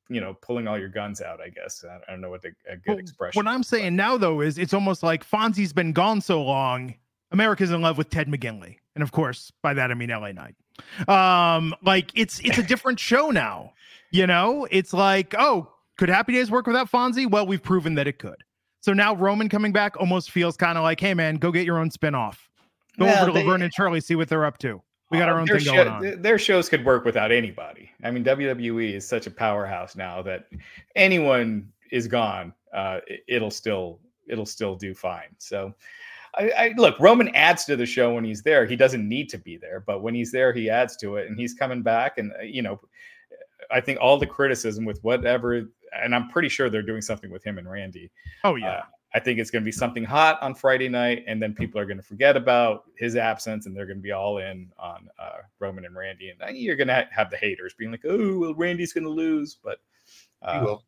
you know, pulling all your guns out. I guess I don't know what the, a good well, expression. What I'm saying now, though, is it's almost like Fonzie's been gone so long. America's in love with Ted McGinley, and of course, by that I mean LA Knight. Um, like it's it's a different show now. You know, it's like, oh, could Happy Days work without Fonzie? Well, we've proven that it could. So now Roman coming back almost feels kind of like, hey man, go get your own spinoff. Go well, over to they, Laverne and Charlie, see what they're up to. We got our own thing show, going on. Their shows could work without anybody. I mean, WWE is such a powerhouse now that anyone is gone, uh, it'll still it'll still do fine. So, I, I, look, Roman adds to the show when he's there. He doesn't need to be there, but when he's there, he adds to it, and he's coming back. And uh, you know, I think all the criticism with whatever, and I'm pretty sure they're doing something with him and Randy. Oh yeah. Uh, I think it's going to be something hot on Friday night, and then people are going to forget about his absence, and they're going to be all in on uh, Roman and Randy, and you're going to have the haters being like, "Oh, well, Randy's going to lose," but uh, he will.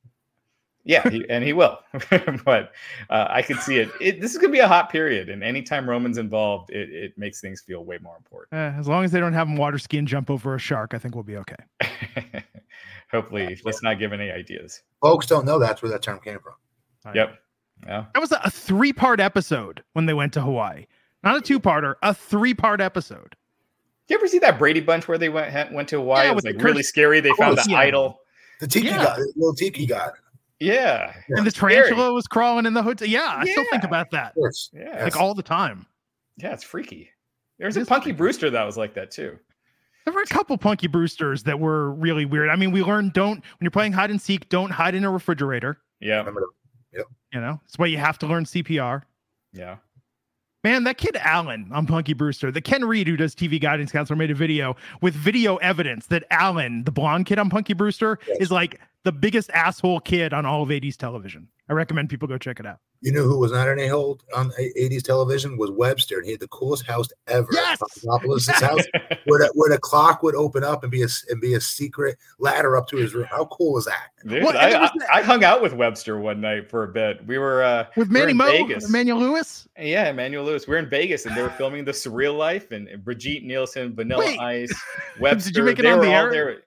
Yeah, he, and he will. but uh, I could see it. it. This is going to be a hot period, and anytime Roman's involved, it, it makes things feel way more important. Eh, as long as they don't have him water ski and jump over a shark, I think we'll be okay. hopefully, let's not give any ideas. Folks don't know that's where that term came from. Yep. Yeah. That was a, a three part episode when they went to Hawaii. Not a two parter, a three part episode. You ever see that Brady Bunch where they went went to Hawaii? Yeah, it was with like the really scary. They found the yeah. idol. The tiki Yeah. god, the little tiki god. Yeah. And the Scary. tarantula was crawling in the hotel. Yeah, I still think about that. Of course. Yeah. Like all the time. yeah, it's freaky. There's It a Punky freaky. Brewster that was like that too. There were a couple Punky Brewsters that were really weird. I mean, we learned don't when you're playing hide and seek, don't hide in a refrigerator. Yeah. You know, it's why you have to learn CPR. Yeah. Man, that kid Allen on Punky Brewster, the Ken Reid who does TV guidance counselor, made a video with video evidence that Allen, the blonde kid on Punky Brewster, Yes. is like the biggest asshole kid on all of 80s television. I recommend people go check it out. You know who was not an a-hole on 80s television was Webster, and he had the coolest house ever. Yes! Papadopoulos' house, where the, where the clock would open up and be a s- and be a secret ladder up to his room. How cool is that? Dude, What- I, and was I- that- I hung out with Webster one night for a bit. We were uh With we Manny in Mo, Emmanuel Lewis. Yeah, Emmanuel Lewis. We are in Vegas and they were filming the Surreal Life and Brigitte Nielsen, Vanilla Wait. Ice, Webster. Did you make it they on the air? there.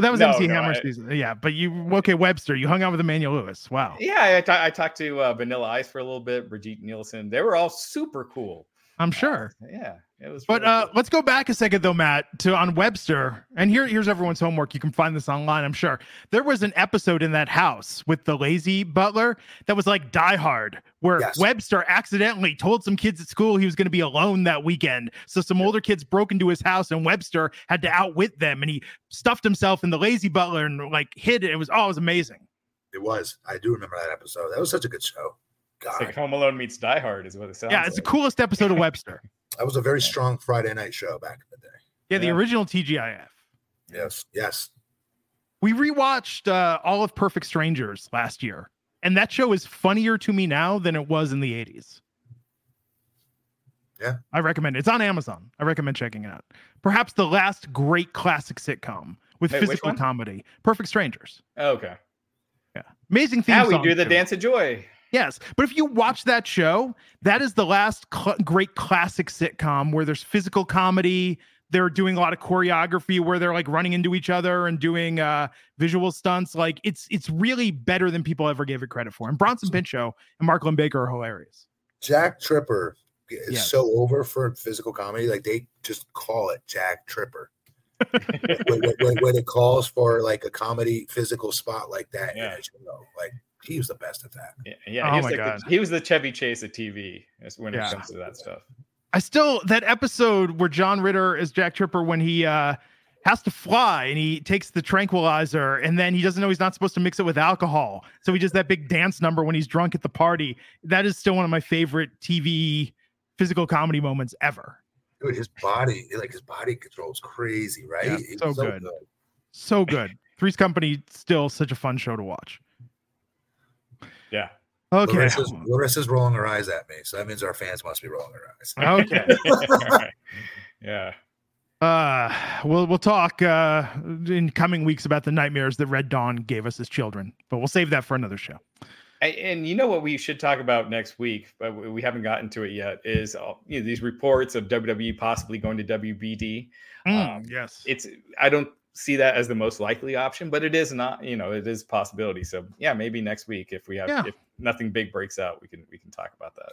That was No, MC no, Hammer I- season. Yeah, but you okay, Webster. You hung out with Emmanuel Lewis. Wow. Yeah, I, talked to uh, Vanilla Ice for a little bit, Brigitte Nielsen. They were all super cool. I'm sure. Yeah, it was. But really uh, cool. let's go back a second though, Matt, to on Webster. And here, here's everyone's homework. You can find this online, I'm sure. There was an episode in that house with the lazy butler that was like Die Hard, where Yes. Webster accidentally told some kids at school he was going to be alone that weekend. So some older kids broke into his house, and Webster had to outwit them, and he stuffed himself in the lazy butler and like hid it. It was oh, it was amazing. It was. I do remember that episode. That was such a good show. it's God, like Home Alone meets Die Hard is what it sounds. yeah, it's the coolest episode of Webster. That was a very strong Friday night show back in the day. Yeah, the Yeah. original TGIF. Yes, yes. We rewatched uh, all of Perfect Strangers last year, and that show is funnier to me now than it was in the 80s. Yeah. I recommend it. It's on Amazon. I recommend checking it out. Perhaps the last great classic sitcom with Wait, physical comedy. Perfect Strangers. Oh, okay. Yeah. Amazing theme Now we do the too. dance of joy. Yes, but if you watch that show, that is the last cl- great classic sitcom where there's physical comedy. They're doing a lot of choreography where they're like running into each other and doing uh, visual stunts. Like it's it's really better than people ever gave it credit for. And Bronson Pinchot and Mark Baker are hilarious. Jack Tripper is Yes. so over for physical comedy. Like they just call it Jack Tripper. when, when- when- when it calls for like a comedy physical spot like that, Yeah. yeah. you know, like he was the best at that. Yeah, yeah Oh he, was my like God. the, he was the Chevy Chase of TV when Yeah. it comes to that stuff. I still that episode where John Ritter is Jack Tripper when he uh has to fly and he takes the tranquilizer and then he doesn't know he's not supposed to mix it with alcohol. So he does that big dance number when he's drunk at the party. That is still one of my favorite TV physical comedy moments ever. Dude, his body, like his body control is crazy, right? Yeah, He's so good. So good. Three's Company still such a fun show to watch. Yeah. Okay. Larissa's, Larissa's rolling her eyes at me, so that means our fans must be rolling their eyes. Okay. yeah. Uh we'll we'll talk uh in coming weeks about the nightmares that Red Dawn gave us as children, but we'll save that for another show. And, and you know what we should talk about next week, but we we haven't gotten to it yet. Is uh, you know, these reports of WWE possibly going to WBD. Mm, Um, yes. It's I don't see that as the most likely option, but it is not. You know, it is a possibility. So yeah, maybe next week if we have Yeah. if nothing big breaks out, we can we can talk about that.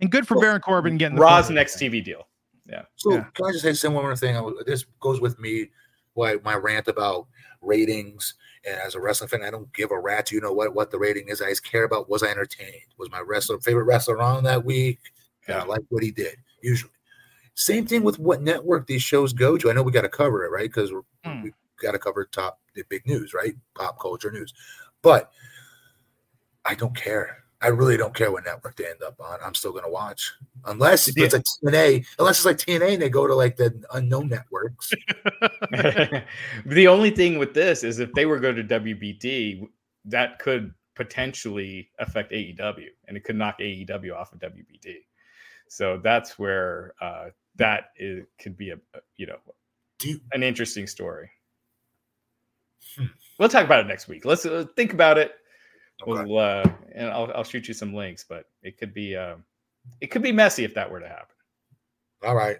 And good for Baron Corbin getting the Raw's photo. next TV deal. Yeah. So Yeah. can I just say one more thing? Uh, this goes with me, why my rant about ratings. And as a wrestling fan, I don't give a rat. You know what what the rating is. I just care about was I entertained? Was my wrestler favorite wrestler on that week? And I like what he did. Usually, same thing with what network these shows go to. I know we got to cover it, right? Because Hmm. we got to cover top the big news, right? Pop culture news. But I don't care. I really don't care what network they end up on. I'm still gonna watch, unless it's like TNA. Unless it's like TNA and they go to like the unknown networks. the only thing with this is if they were go to WBD, that could potentially affect AEW, and it could knock AEW off of WBD. So that's where uh, that is, could be a a- you know Do you, an interesting story. Hmm. We'll talk about it next week. Let's uh, think about it. Okay. We'll uh, and I'll I'll shoot you some links, but it could be uh, it could be messy if that were to happen. all right.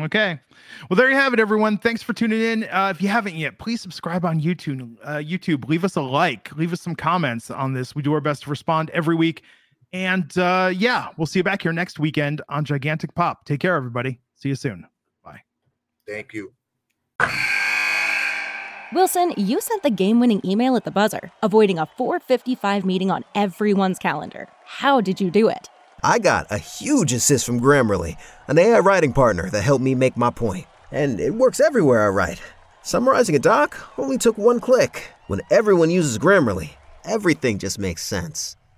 Okay. Well, there you have it, everyone. Thanks for tuning in. Uh, if you haven't yet, please subscribe on YouTube. Uh, YouTube, leave us a like, leave us some comments on this. We do our best to respond every week. And uh, yeah, we'll see you back here next weekend on Gigantic Pop. Take care, everybody. See you soon. Bye. Thank you. Wilson, you sent the game winning email at the buzzer, avoiding a 455 meeting on everyone's calendar. How did you do it? I got a huge assist from Grammarly, an AI writing partner that helped me make my point. And it works everywhere I write. Summarizing a doc only took one click. When everyone uses Grammarly, everything just makes sense.